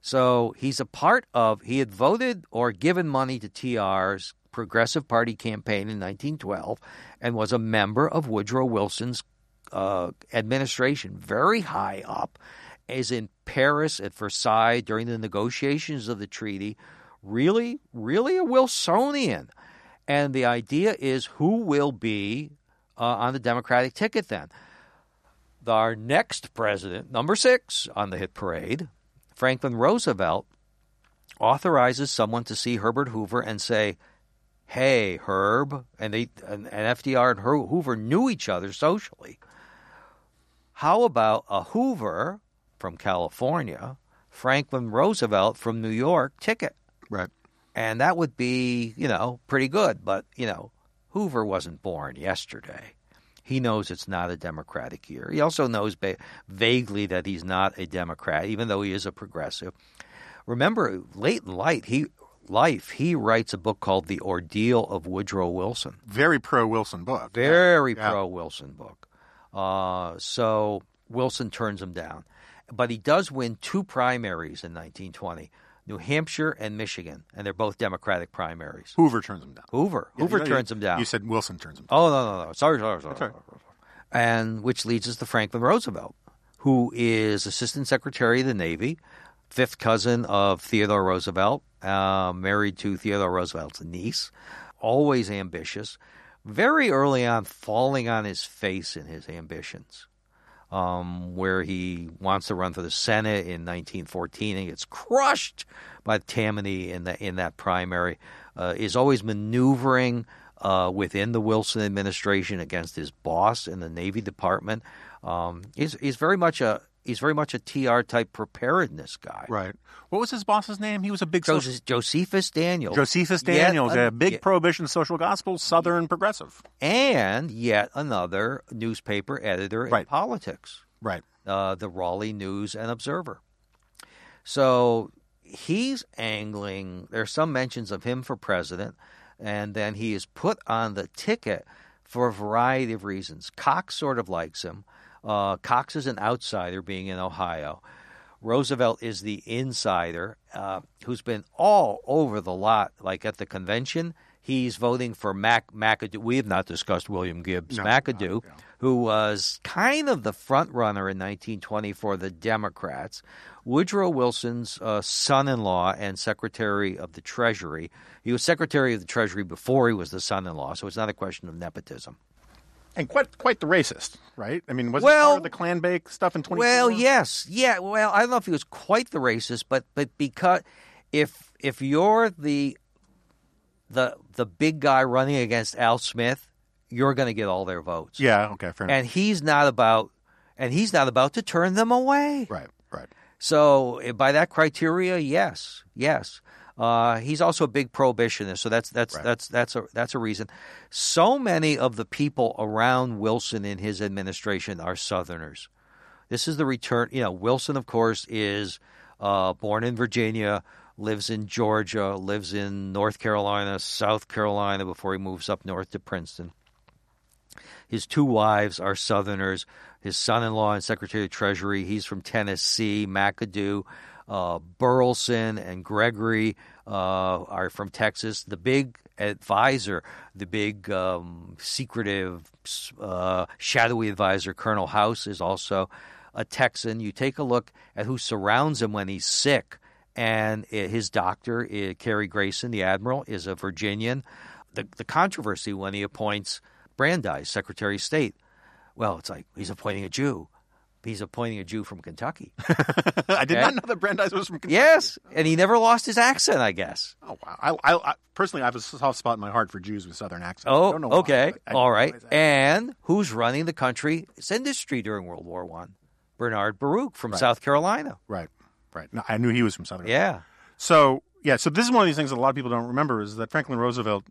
So he's a part of. He had voted or given money to TR's Progressive Party campaign in 1912 and was a member of Woodrow Wilson's uh, administration, very high up, is in Paris at Versailles during the negotiations of the treaty, really, really a Wilsonian. And the idea is who will be uh, on the Democratic ticket then? Our next president, number six on the hit parade, Franklin Roosevelt, authorizes someone to see Herbert Hoover and say, "Hey, Herb," and they and, and FDR and Hoover knew each other socially. How about a Hoover from California, Franklin Roosevelt from New York ticket? Right. And that would be, you know, pretty good. But, you know, Hoover wasn't born yesterday. He knows it's not a Democratic year. He also knows ba- vaguely that he's not a Democrat, even though he is a progressive. Remember, late in life, he life he writes a book called The Ordeal of Woodrow Wilson. Very pro Wilson book. Very Yeah. pro Wilson book. Uh, so Wilson turns him down, but he does win two primaries in 1920. New Hampshire and Michigan, and they're both Democratic primaries. Hoover turns him down. Hoover, Yeah, Hoover you- turns him down. You said Wilson turns him down. Oh no, no, no. Sorry, sorry, sorry. right. And which leads us to Franklin Roosevelt, who is Assistant Secretary of the Navy, fifth cousin of Theodore Roosevelt, uh, married to Theodore Roosevelt's niece, always ambitious. Very early on, falling on his face in his ambitions. Um, where he wants to run for the Senate in 1914 and gets crushed by Tammany in the in that primary, uh, is always maneuvering uh, within the Wilson administration against his boss in the Navy Department. Um, he's, he's very much a he's very much a TR type preparedness guy. Right. What was his boss's name? He was a big social- Josephus Daniels. Josephus Yet Daniels, an- a big yet- prohibition social gospel, Southern progressive. and yet another newspaper editor in Right. politics. Right. uh, the Raleigh News and Observer. So he's angling. There's some mentions of him for president, and then he is put on the ticket for a variety of reasons. Cox sort of likes him. Uh, Cox is an outsider, being in Ohio. Roosevelt is the insider uh, who's been all over the lot, like at the convention. He's voting for Mac McAdoo. We have not discussed William Gibbs No, McAdoo, who was kind of the front runner in 1920 for the Democrats. Woodrow Wilson's uh, son-in-law and Secretary of the Treasury. He was Secretary of the Treasury before he was the son-in-law, so it's not a question of nepotism. And quite quite the racist, right? I mean, was Well- it part of the Klanbake stuff in 24? Well, yes, yeah. Well, I don't know if he was quite the racist, but but because if if you're the the the big guy running against Al Smith, you're going to get all their votes. Yeah, okay, fair enough. and he's not about and he's not about to turn them away. Right, right. So eh, by that criteria, yes, yes. Uh, he's also a big prohibitionist, so that's that's Right. that's that's a that's a reason. So many of the people around Wilson in his administration are Southerners. This is the return. You know, Wilson, of course, is uh, born in Virginia, lives in Georgia, lives in North Carolina, South Carolina before he moves up north to Princeton. His two wives are Southerners. His son-in-law and Secretary of Treasury, he's from Tennessee. McAdoo, uh, Burleson, and Gregory uh, are from Texas. The big advisor, the big um, secretive, uh, shadowy advisor, Colonel House, is also a Texan. You take a look at who surrounds him when he's sick, and his doctor, Cary Grayson, the admiral, is a Virginian. The, the controversy when he appoints Brandeis, Secretary of State. Well, it's like he's appointing a Jew. He's appointing a Jew from Kentucky. I did Okay. not know that Brandeis was from Kentucky. yes, and he never lost his accent, I guess. Oh wow. I, I, I personally, I have a soft spot in my heart for Jews with Southern accents. I Oh, don't know why, okay, all right. And who's running the country's industry during World War One? Bernard Baruch from South Carolina. right, right. No, I knew he was from Southern. Carolina. Yeah, So yeah, so this is one of these things that a lot of people don't remember is that Franklin Roosevelt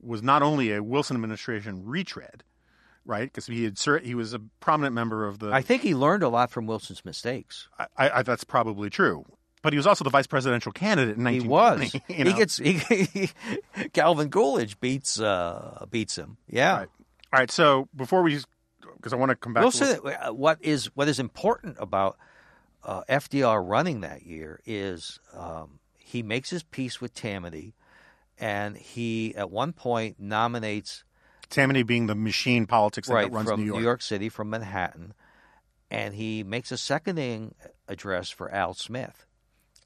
was not only a Wilson administration retread, right? Because he had he was a prominent member of the. I think he learned a lot from Wilson's mistakes. I, I, that's probably true. But he was also the vice presidential candidate in He was. you know? He gets he, Calvin Coolidge beats uh, beats him. Yeah. Right. All right. So before we, because I want to come back. to Wilson, uh, what is what is important about uh, FDR running that year is um, he makes his peace with Tammany, and he at one point nominates Tammany being the machine politics that runs from New York. City from Manhattan, and he makes a seconding address for Al Smith.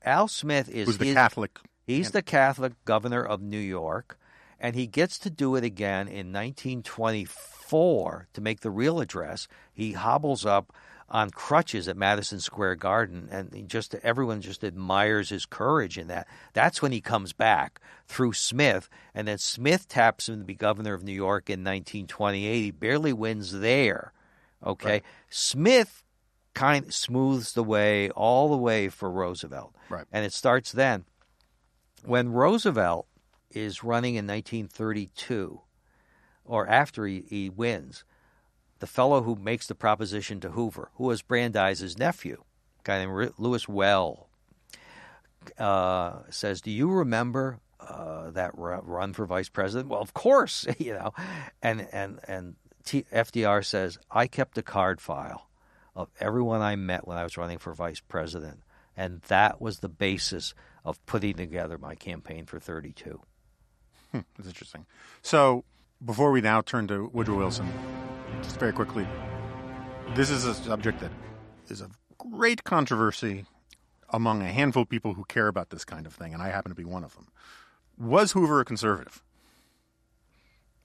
Al Smith is Who's the his- Catholic? He's the Catholic governor of New York, and he gets to do it again in 1924 to make the real address. He hobbles up on crutches at Madison Square Garden, and he just everyone just admires his courage in that. That's when he comes back through Smith, and then Smith taps him to be governor of New York in 1928. He barely wins there. Okay, Smith kind of smooths the way all the way for Roosevelt, Right. and it starts then when Roosevelt is running in 1932, or after he, he wins, the fellow who makes the proposition to Hoover, who was Brandeis's nephew, a guy named Louis Wehle, uh, says, "Do you remember uh, that run for vice president?" Well, of course, you know, and and and T- FDR says, "I kept a card file of everyone I met when I was running for vice president." And that was the basis of putting together my campaign for 32. That's interesting. So before we now turn to Woodrow Wilson, just very quickly, this is a subject that is of great controversy among a handful of people who care about this kind of thing, and I happen to be one of them. Was Hoover a conservative?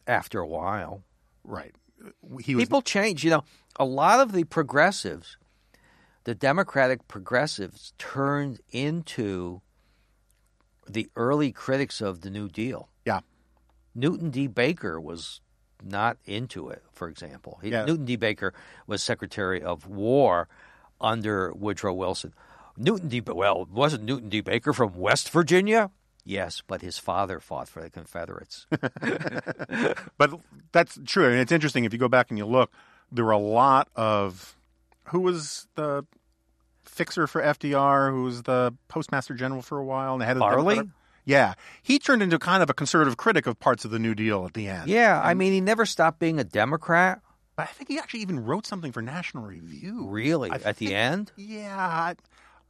After a while, Right. He was. people change. You know, a lot of the progressives, the Democratic progressives, turned into the early critics of the New Deal. yeah. Newton D. Baker was not into it, for example. He, Yeah. Newton D. Baker was Secretary of War under Woodrow Wilson. Newton D. Well, wasn't Newton D. Baker from West Virginia? Yes, but his father fought for the Confederates. But that's true. And it's interesting if you go back and you look, there were a lot of who was the fixer for FDR, who was the postmaster general for a while, and the head of the Farley? Democratic- Yeah, he turned into kind of a conservative critic of parts of the New Deal at the end. yeah, I mean, he never stopped being a Democrat. but I think he actually even wrote something for National Review. Really, I at the end, Yeah, I,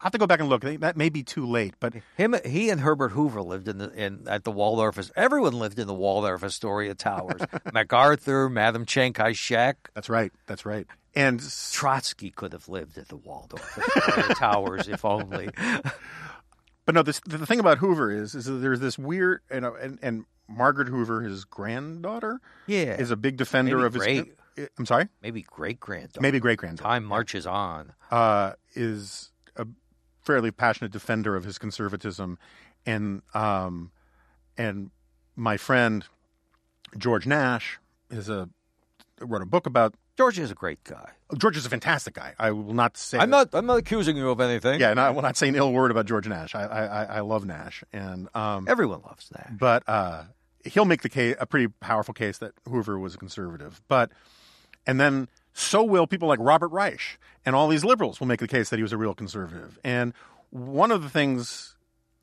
I have to go back and look. That may be too late, but him, he and Herbert Hoover lived in the in at the Waldorf. Everyone lived in the Waldorf Astoria Towers. MacArthur, Madam Chiang Kai-shek, that's right. That's right. And Trotsky could have lived at the Waldorf Astoria Towers if only. But no, this, the thing about Hoover is, is that there's this weird, know, and, and Margaret Hoover, his granddaughter, Yeah, is a big defender Maybe of his. great. I'm sorry, maybe great granddaughter. maybe great granddaughter. time marches on. Uh, is a fairly passionate defender of his conservatism, and um, and my friend George Nash is a wrote a book about. George is a great guy. George is a fantastic guy. I will not say. I'm not. I'm not accusing you of anything. Yeah, and I will not say an ill word about George Nash. I I, I- I love Nash, and um, Everyone loves that. but uh, he'll make the case a pretty powerful case that Hoover was a conservative. But and then so will people like Robert Reich and all these liberals will make the case that he was a real conservative. And one of the things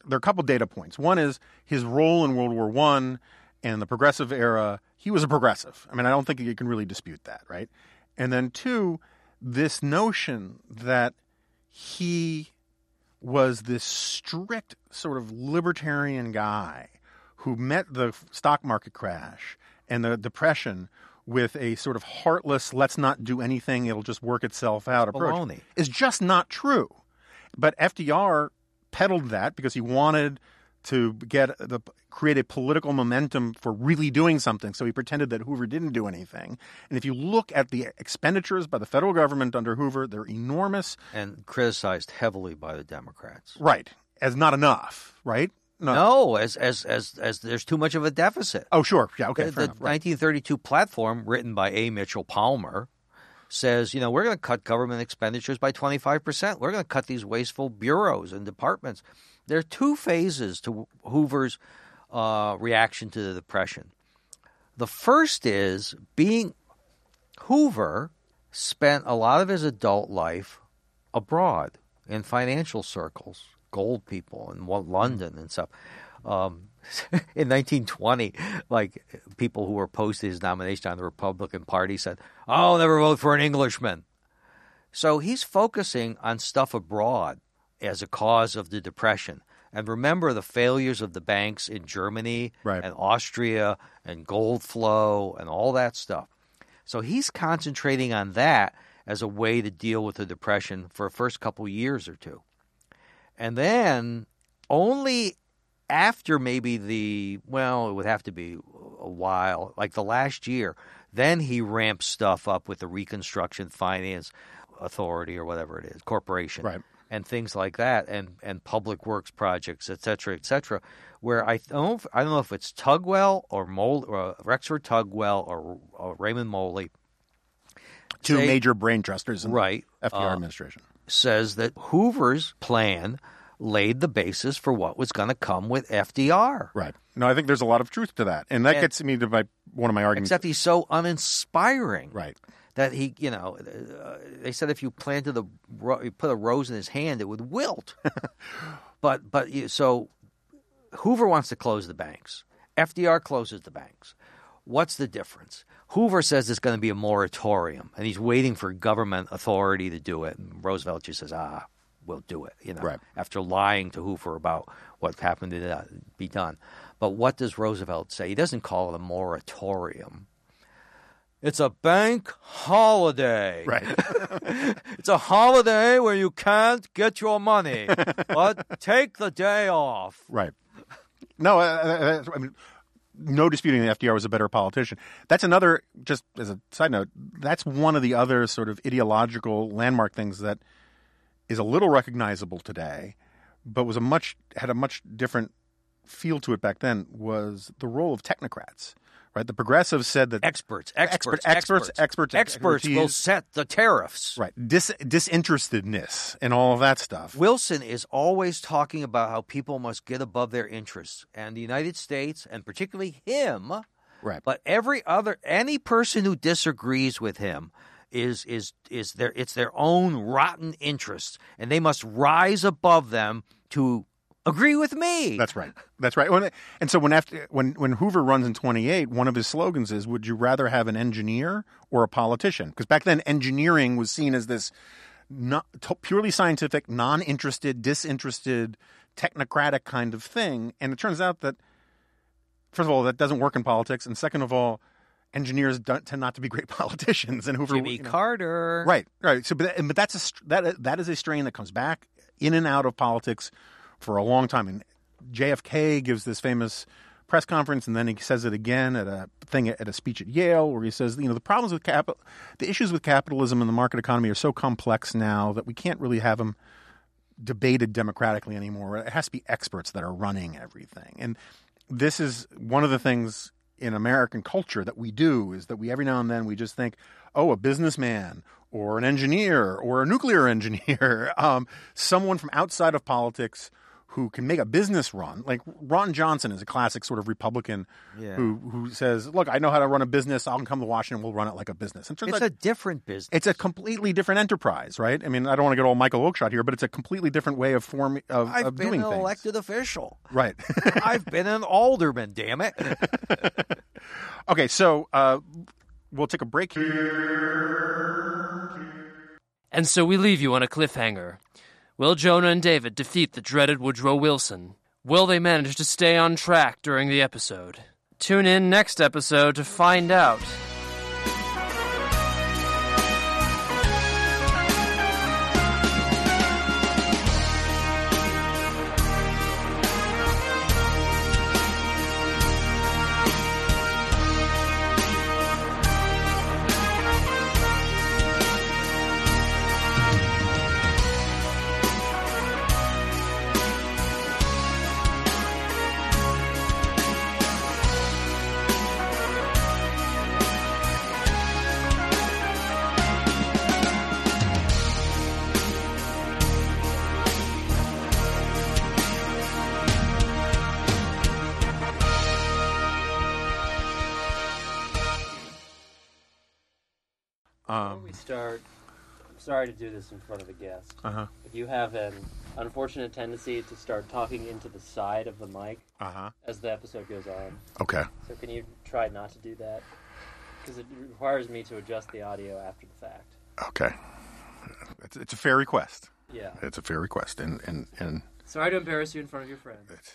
there are a couple data points. One is his role in World War One and the progressive era. He was a progressive. I mean, I don't think you can really dispute that, right? And then two, this notion that he was this strict sort of libertarian guy who met the stock market crash and the depression with a sort of heartless let's not do anything it'll just work itself out approach baloney. is just not true but FDR peddled that because he wanted to get the create a political momentum for really doing something. So he pretended that Hoover didn't do anything. And if you look at the expenditures by the federal government under Hoover, they're enormous. And criticized heavily by the Democrats. Right. As not enough, right? No, as as as as there's too much of a deficit. Oh, sure. Yeah. Okay. the the enough. Right. 1932 platform, written by A. Mitchell Palmer, says, you know, we're going to cut government expenditures by 25%. We're going to cut these wasteful bureaus and departments. There are two phases to Hoover's uh, reaction to the Depression. The first is being Hoover spent a lot of his adult life abroad in financial circles, gold people in London and stuff. Um, in 1920, like people who were opposed his nomination on the Republican Party said, "I'll never vote for an Englishman." So he's focusing on stuff abroad as a cause of the depression. And remember the failures of the banks in Germany Right. and Austria and gold flow and all that stuff. So he's concentrating on that as a way to deal with the depression for the first couple years or two. And then only after maybe the well, it would have to be a while, like the last year, then he ramps stuff up with the Reconstruction Finance Authority or whatever it is, corporation, Right. And things like that, and and public works projects, et cetera, et cetera. Where I don't, I don't know if it's Tugwell or Moley, or Rexford Tugwell or, or Raymond Moley Two major brain trusters in Right. the FDR Uh, administration. says that Hoover's plan laid the basis for what was going to come with FDR. Right. No, I think there's a lot of truth to that, and that And- gets me to my one of my arguments. Except he's so uninspiring. right. That he, you know, uh, they said if you planted the, ro- you put a rose in his hand, it would wilt. but but you- so Hoover wants to close the banks. FDR closes the banks. What's the difference? Hoover says it's going to be a moratorium, and he's waiting for government authority to do it. And Roosevelt just says, "Ah, we'll do it." You know, Right. after lying to Hoover about what happened to uh, be done. But what does Roosevelt say? He doesn't call it a moratorium. It's a bank holiday. Right. It's a holiday where you can't get your money, but take the day off. Right. No, uh, uh, I mean, no disputing that FDR was a better politician. That's another, just as a side note, that's one of the other sort of ideological landmark things that is a little recognizable today, but was a much had a much different feel to it back then. Was the role of technocrats, right? The progressives said that Experts, experts, experts, experts, experts will set the tariffs. right dis disinterestedness and all of that stuff. Wilson is always talking about how people must get above their interests, and the United States, and particularly him, Right. but every other any person who disagrees with him is is is their it's their own rotten interests, and they must rise above them to agree with me. That's right. That's right. When, and so when after when when Hoover runs in 28, one of his slogans is would you rather have an engineer or a politician? Because back then engineering was seen as this not, t- purely scientific, non-interested, disinterested, technocratic kind of thing, and it turns out that first of all that doesn't work in politics and second of all engineers tend not to be great politicians and Hoover Jimmy you know- Carter. Right, right. So, but, but that's a that that is a strain that comes back in and out of politics for a long time. And JFK gives this famous press conference, and then he says it again at a thing at a speech at Yale, where he says, you know, the problems with capital, the issues with capitalism and the market economy are so complex now that we can't really have them debated democratically anymore. It has to be experts that are running everything. And this is one of the things in American culture that we do is that we every now and then we just think, oh, a businessman or an engineer or a nuclear engineer, um, someone from outside of politics who can make a business run. Like Ron Johnson is a classic sort of Republican Yeah. who who says, look, I know how to run a business. I'll come to Washington. We'll run it like a business. It It's out a different business. it's a completely different enterprise, right? I mean, I don't want to get all Michael Oakeshott here, but it's a completely different way of form of, I've of been doing an things. elected official. Right. I've been an alderman, damn it. okay, so uh, we'll take a break here. And so we leave you on a cliffhanger. Will Jonah and David defeat the dreaded Woodrow Wilson? Will they manage to stay on track during the episode? Tune in next episode to find out. Sorry to do this in front of a guest, uh-huh. but you have an unfortunate tendency to start talking into the side of the mic Uh-huh. as the episode goes on. Okay. So can you try not to do that? Because it requires me to adjust the audio after the fact. Okay. It's, it's a fair request. Yeah. It's a fair request, and and and Sorry to embarrass you in front of your friends. it's,